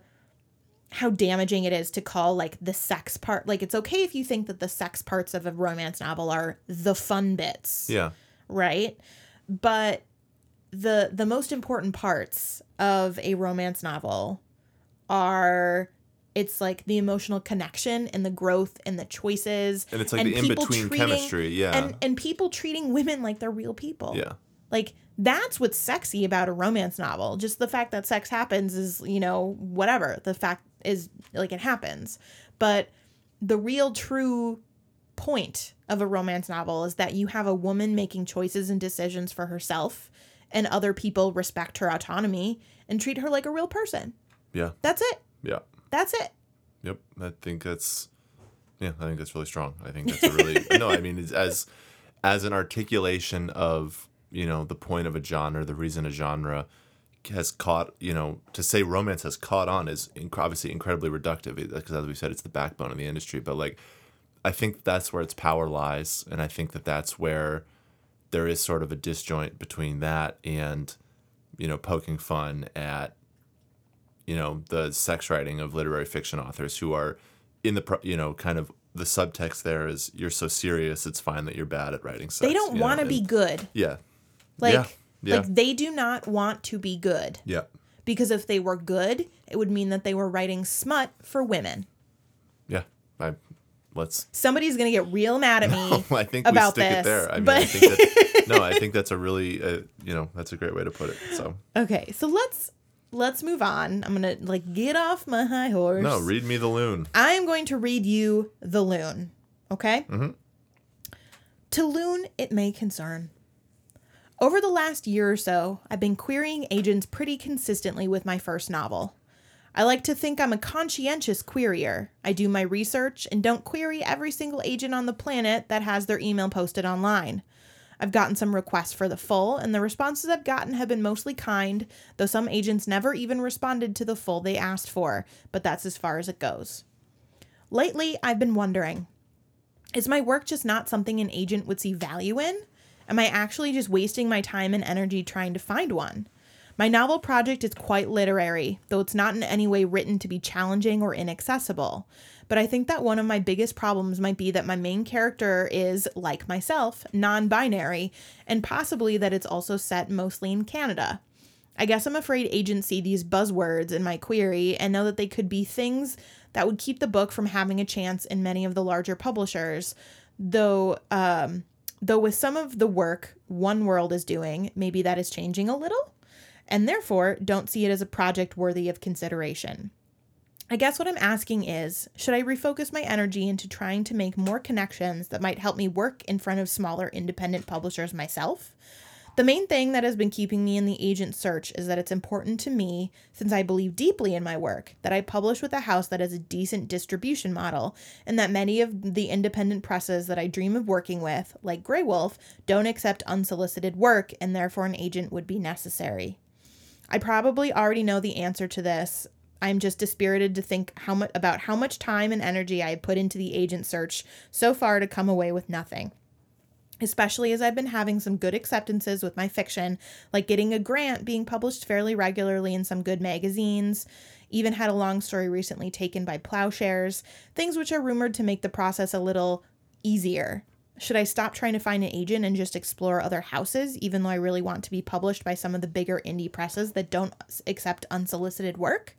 how damaging it is to call like the sex part. Like it's okay if you think that the sex parts of a romance novel are the fun bits. Yeah, right? But the the most important parts of a romance novel are it's like the emotional connection and the growth and the choices and it's like the in people between treating- chemistry. Yeah, and and people treating women like they're real people. Yeah, like that's what's sexy about a romance novel. Just the fact that sex happens is you know whatever. The fact is like it happens but the real true point of a romance novel is that you have a woman making choices and decisions for herself and other people respect her autonomy and treat her like a real person yeah, that's it yeah. that's it Yep, I think that's yeah, I think that's really strong. I think that's a really no. I mean, it's as as an articulation of you know the point of a genre, the reason a genre has caught you know to say romance has caught on is inc- obviously incredibly reductive eh, because as we said, it's the backbone of the industry. But like, I think that's where its power lies, and I think that that's where there is sort of a disjoint between that and you know poking fun at you know the sex writing of literary fiction authors who are in the pro- you know kind of the subtext there is you're so serious it's fine that you're bad at writing sex they don't want to be good yeah like yeah yeah like they do not want to be good yeah because if they were good, it would mean that they were writing smut for women. yeah I let's Somebody's gonna get real mad at me. I think about we stick this, it there I mean but- I think that's, no I think that's a really uh, you know that's a great way to put it so okay, so let's let's move on. I'm gonna like get off my high horse. no read me the loon I am going to read you the loon. Okay. Mm-hmm. To loon, it may concern. Over the last year or so, I've been querying agents pretty consistently with my first novel. I like to think I'm a conscientious querier. I do my research and don't query every single agent on the planet that has their email posted online. I've gotten some requests for the full, and the responses I've gotten have been mostly kind, though some agents never even responded to the full they asked for, but that's as far as it goes. Lately, I've been wondering is my work just not something an agent would see value in? Am I actually just wasting my time and energy trying to find one? My novel project is quite literary, though it's not in any way written to be challenging or inaccessible. But I think that one of my biggest problems might be that my main character is, like myself, non binary, and possibly that it's also set mostly in Canada. I guess I'm afraid agents see these buzzwords in my query and know that they could be things that would keep the book from having a chance in many of the larger publishers. Though, um, though with some of the work One World is doing, maybe that is changing a little, and therefore don't see it as a project worthy of consideration. I guess what I'm asking is should I refocus my energy into trying to make more connections that might help me work in front of smaller independent publishers myself? The main thing that has been keeping me in the agent search is that it's important to me, since I believe deeply in my work, that I publish with a house that has a decent distribution model, and that many of the independent presses that I dream of working with, like Graywolf, don't accept unsolicited work, and therefore an agent would be necessary. I probably already know the answer to this. I'm just dispirited to think how much about how much time and energy I have put into the agent search so far to come away with nothing especially as I've been having some good acceptances with my fiction, like getting a grant being published fairly regularly in some good magazines. Even had a long story recently taken by Plowshares, things which are rumored to make the process a little easier. Should I stop trying to find an agent and just explore other houses, even though I really want to be published by some of the bigger indie presses that don't accept unsolicited work?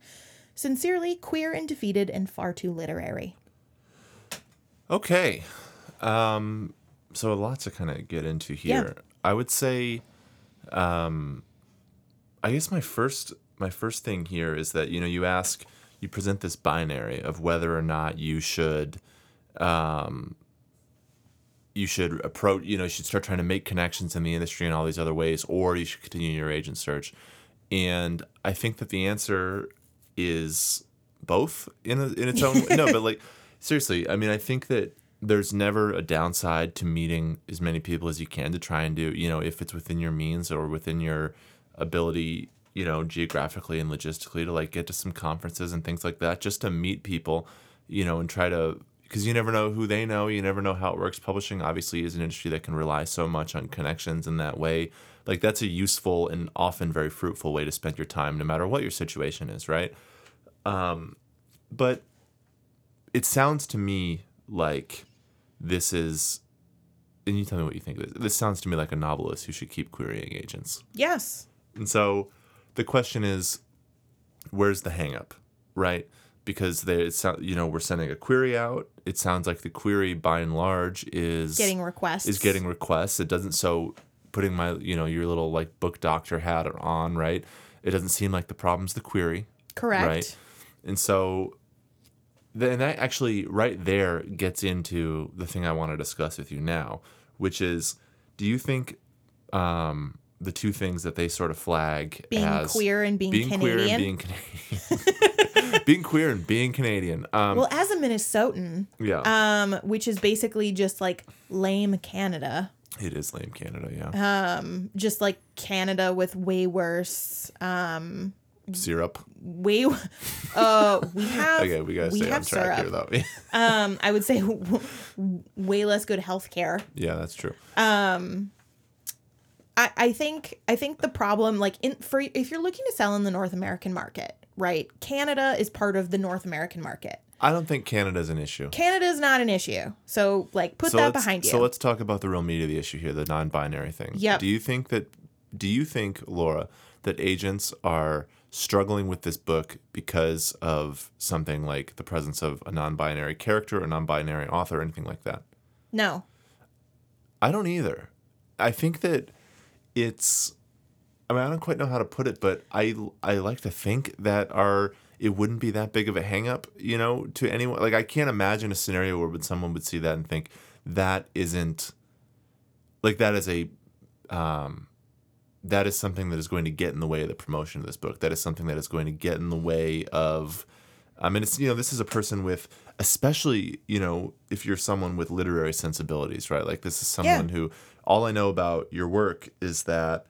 Sincerely, queer and defeated and far too literary. Okay. Um, so a lot to kind of get into here. I would say, um, I guess my first my first thing here is that you know you ask you present this binary of whether or not you should, um, you should approach you know you should start trying to make connections in the industry and all these other ways, or you should continue your agent search. And I think that the answer is both in a, in its own no, but like seriously, I mean, I think that there's never a downside to meeting as many people as you can to try and do, you know, if it's within your means or within your ability, you know, geographically and logistically to like get to some conferences and things like that, just to meet people, you know, and try to, because you never know who they know, you never know how it works. Publishing obviously is an industry that can rely so much on connections in that way. Like that's a useful and often very fruitful way to spend your time, no matter what your situation is, right? Um, but it sounds to me like this is and you tell me what you think of this. This sounds to me like a novelist who should keep querying agents. Yes. And so the question is where's the hangup, right? Because they it's, you know, we're sending a query out. It sounds like the query by and large is Getting requests. is getting requests. It doesn't so putting my, you know, your little like book doctor hat on, right? It doesn't seem like the problem's the query. correct. Right. And so then that actually right there gets into the thing I want to discuss with you now, which is do you think um, the two things that they sort of flag Being as queer and being, being queer Canadian. and being Canadian, being queer and being Canadian, um, well, as a Minnesotan, yeah, um, which is basically just like lame Canada. it is lame Canada, yeah, Um, just like Canada with way worse. Um, syrup. way. Uh, we have. Okay, we gotta we stay on track here syrup. though. Um, I would say way less good health care. yeah, that's true. Um, I I think I think the problem like in for if you're looking to sell in the North American market, right? Canada is part of the North American market. I don't think Canada's an issue. Canada is not an issue. So like put so that behind you. So let's talk about the real meat of the issue here, the non-binary thing. Yep. Do you think that? Do you think, Laura, that agents are struggling with this book because of something like the presence of a non-binary character or non-binary author or anything like that? no. I don't either. I think that it's. I mean, I don't quite know how to put it, but I I like to think that our it wouldn't be that big of a hangup, you know, to anyone. Like I can't imagine a scenario where someone would see that and think that isn't like that is a um that is something that is going to get in the way of the promotion of this book. That is something that is going to get in the way of I mean, it's you know, this is a person with, especially you know, if you're someone with literary sensibilities, right? Like this is someone who all I know about your work is that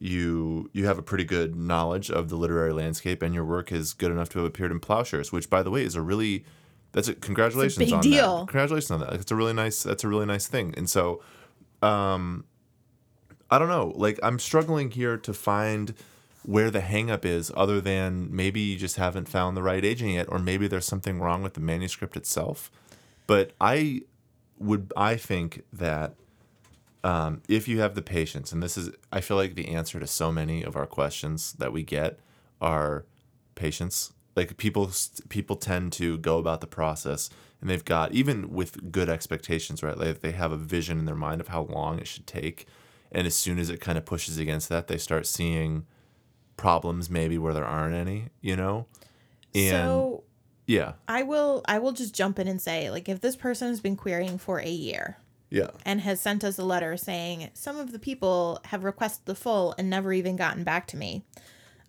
you you have a pretty good knowledge of the literary landscape, and your work is good enough to have appeared in Plowshares, which, by the way, is a really that's a congratulations big on deal. that. Congratulations on that. It's a really nice that's a really nice thing, and so, um, I don't know. Like I'm struggling here to find where the hangup is other than maybe you just haven't found the right agent yet or maybe there's something wrong with the manuscript itself. But i would i think that um, if you have the patience and this is i feel like the answer to so many of our questions that we get are patience. Like people people tend to go about the process and they've got even with good expectations right? Like they have a vision in their mind of how long it should take and as soon as it kind of pushes against that they start seeing problems maybe where there aren't any you know? And so yeah. I will I will just jump in and say like if this person has been querying for a year yeah. and has sent us a letter saying some of the people have requested the full and never even gotten back to me.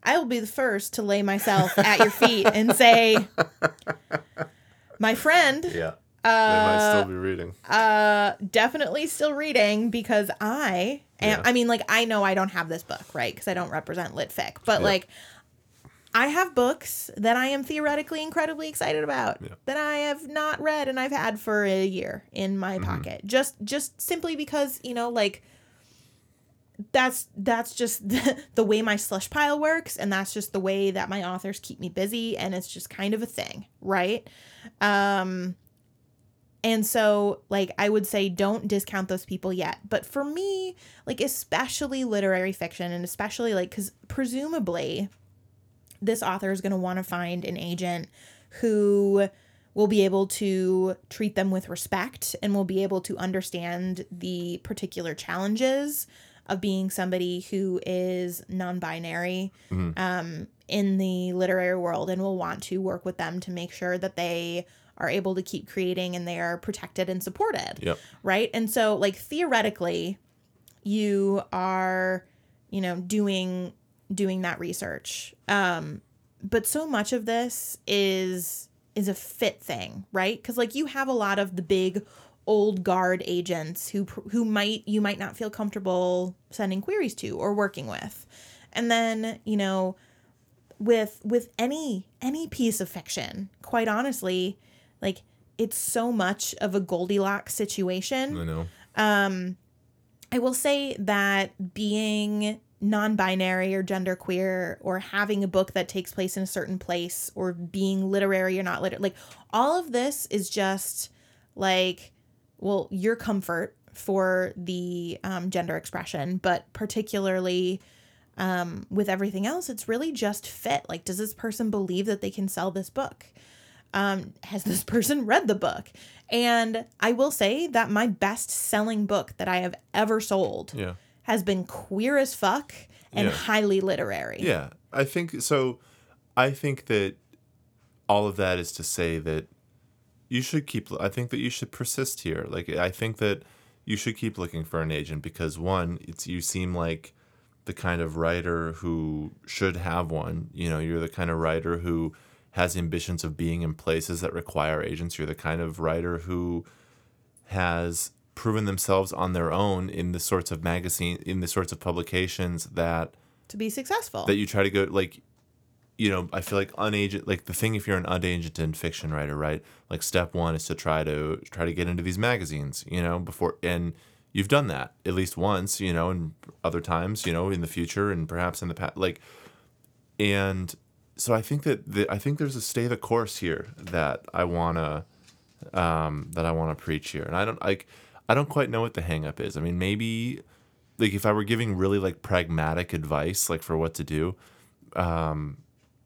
I will be the first to lay myself at your feet and say, my friend, yeah. They might uh, still be reading. uh, definitely still reading because I am. Yeah. I mean, like I know I don't have this book right because I don't represent Litfic, but Yeah. like I have books that I am theoretically incredibly excited about Yeah. that I have not read and I've had for a year in my Mm-hmm. pocket. Just just simply because, you know, like that's that's just the, the way my slush pile works and that's just the way that my authors keep me busy and it's just kind of a thing, right? Um and so, like, I would say don't discount those people yet. But for me, like, especially literary fiction, and especially, like, because presumably this author is going to want to find an agent who will be able to treat them with respect and will be able to understand the particular challenges of being somebody who is non-binary um, in the literary world and will want to work with them to make sure that they are able to keep creating and they are protected and supported yep right and so like theoretically you are you know doing doing that research um but so much of this is is a fit thing, right? Cuz like you have a lot of the big old guard agents who who might you might not feel comfortable sending queries to or working with. And then, you know, with with any any piece of fiction, quite honestly, like it's so much of a Goldilocks situation. I know. Um, I will say that being non-binary or genderqueer or having a book that takes place in a certain place or being literary or not literary like all of this is just like well your comfort for the um, gender expression but particularly um, with everything else it's really just fit like does this person believe that they can sell this book um, has this person read the book? And I will say that my best selling book that I have ever sold Yeah. has been queer as fuck and Yeah. highly literary. Yeah, I think so. I think that all of that is to say that you should keep. I think that you should persist here. Like I think that you should keep looking for an agent because one, it's you seem like the kind of writer who should have one. You know, you're the kind of writer who has ambitions of being in places that require agents. You're the kind of writer who has proven themselves on their own in the sorts of magazine in the sorts of publications that To be successful. that you try to go like you know i feel like unagent like the thing if you're an unagented fiction writer right like step one is to try to try to get into these magazines you know before and you've done that at least once you know and other times you know in the future and perhaps in the past like and so i think that the, i think there's a stay the course here that i want to um that i want to preach here and i don't like i don't quite know what the hangup is i mean maybe like if I were giving really like pragmatic advice, like for what to do, um,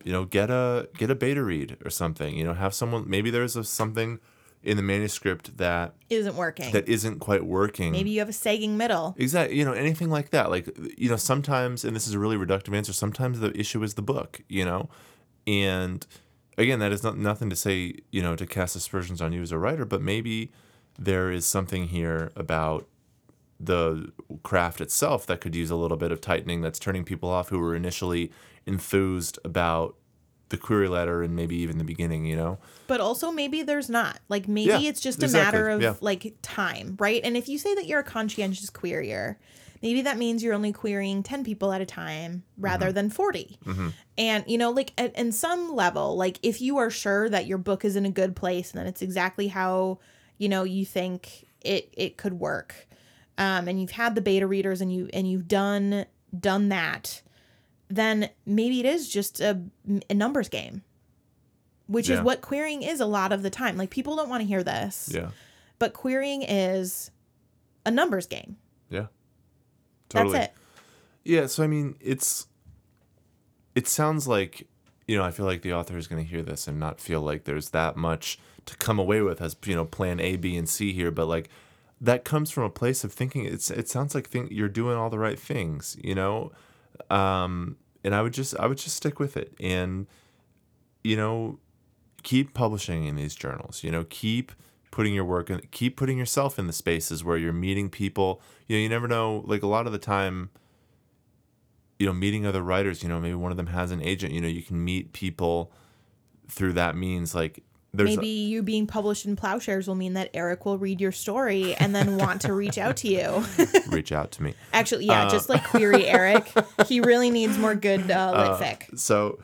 you know, get a get a beta read or something. You know, have someone maybe there's a, something in the manuscript that isn't working. that isn't quite working. Maybe you have a sagging middle. Exactly. You know, anything like that. Like, you know, sometimes, and this is a really reductive answer, sometimes the issue is the book, you know? And again, that is not nothing to say, you know, to cast aspersions on you as a writer, but maybe there is something here about the craft itself that could use a little bit of tightening that's turning people off who were initially enthused about the query letter and maybe even the beginning, you know? But also maybe there's not. Like maybe Yeah, it's just a exactly, matter of yeah. like time, right? And if you say that you're a conscientious querier, maybe that means you're only querying 10 people at a time rather Mm-hmm. than 40. And you know, like at, in some level, like if you are sure that your book is in a good place and that it's exactly how, you know, you think it it could work. Um, and you've had the beta readers and you and you've done done that, then maybe it is just a, a numbers game which is what querying is a lot of the time. Like people don't want to hear this, Yeah. but querying is a numbers game. Yeah. Totally. That's it. Yeah, so I mean, it's it sounds like you know, I feel like the author is going to hear this and not feel like there's that much to come away with as you know, plan A, B, and C here, but like that comes from a place of thinking. It's it sounds like think you're doing all the right things, you know, um, and I would just I would just stick with it and you know keep publishing in these journals. You know, keep putting your work in, keep putting yourself in the spaces where you're meeting people. You know, you never know. Like a lot of the time, you know, meeting other writers. You know, maybe one of them has an agent. You know, you can meet people through that means. Like there's Maybe you being published in Plowshares will mean that Erik will read your story and then want to reach out to you. reach out to me. Actually, yeah, just like query Erik. He really needs more good uh, lit fic. So,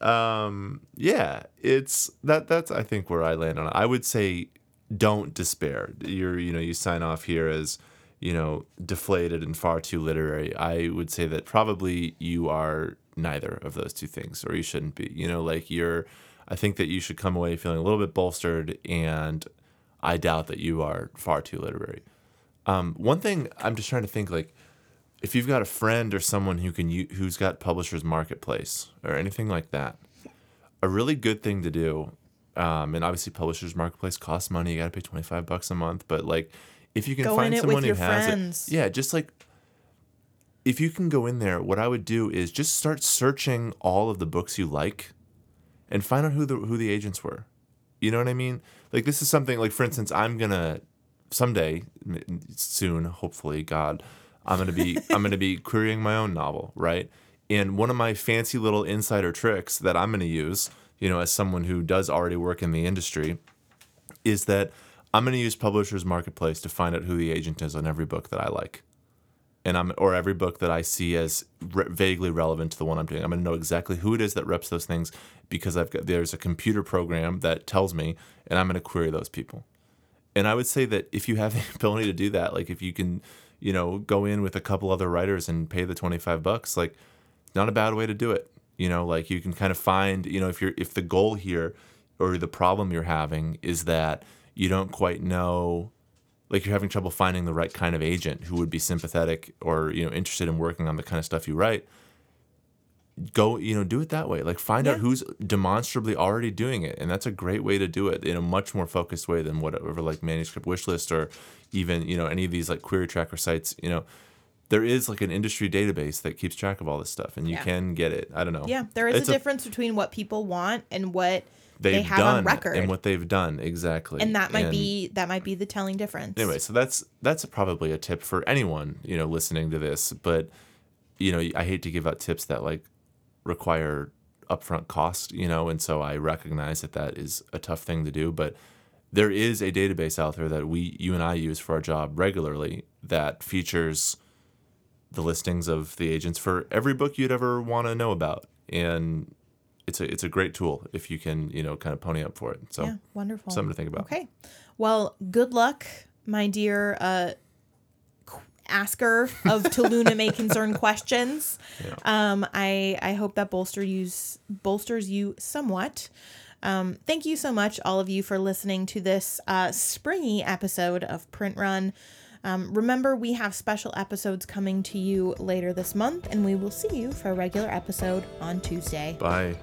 um, yeah, it's that. That's I think where I land on it. I would say, don't despair. You're you know you sign off here as you know deflated and far too literary. I would say that probably you are neither of those two things, or you shouldn't be. You know, like you're. I think that you should come away feeling a little bit bolstered, and I doubt that you are far too literary. Um, one thing I'm just trying to think like if you've got a friend or someone who can u- who's got publishers marketplace or anything like that a really good thing to do um, and obviously publishers marketplace costs money you got to pay 25 bucks a month but like if you can Go find someone who has friends. it yeah just like if you can go in there what i would do is just start searching all of the books you like and find out who the who the agents were. You know what i mean? Like this is something like for instance i'm gonna someday soon hopefully god i'm gonna be i'm gonna be querying my own novel right? And one of my fancy little insider tricks that i'm gonna use you know, as someone who does already work in the industry, is that I'm to use Publishers Marketplace to find out who the agent is on every book that I like. And I'm or every book that I see as re- vaguely relevant to the one I'm doing. I'm going to know exactly who it is that reps those things because I've got there's a computer program that tells me, and I'm going to query those people. And I would say that if you have the ability to do that, like if you can, you know, go in with a couple other writers and pay the 25 bucks, like not a bad way to do it. You know, like you can kind of find, you know, if you're if the goal here or the problem you're having is that you don't quite know like you're having trouble finding the right kind of agent who would be sympathetic or you know interested in working on the kind of stuff you write go you know do it that way. Like find out who's demonstrably already doing it and that's a great way to do it in a much more focused way than whatever like manuscript wishlist or even you know any of these like query tracker sites you know. There is like an industry database that keeps track of all this stuff and you Yeah. can get it. I don't know. Yeah, there is It's a difference between what people want and what they've they have done on record. and what they've done exactly and that might And- be that might be the telling difference. anyway so that's that's probably a tip for anyone you know listening to this but you know i hate to give out tips that like require upfront cost you know and so i recognize that that is a tough thing to do but there is a database out there that we you and i use for our job regularly that features the listings of the agents for every book you'd ever want to know about and it's a it's a great tool if you can you know kind of pony up for it so Yeah, wonderful. something to think about Okay. Well, good luck, my dear uh, asker of Taluna may concern questions. Um, I I hope that bolster you bolsters you somewhat. Um, thank you so much, all of you, for listening to this uh, springy episode of Print Run. Um, remember, we have special episodes coming to you later this month, and we will see you for a regular episode on Tuesday. bye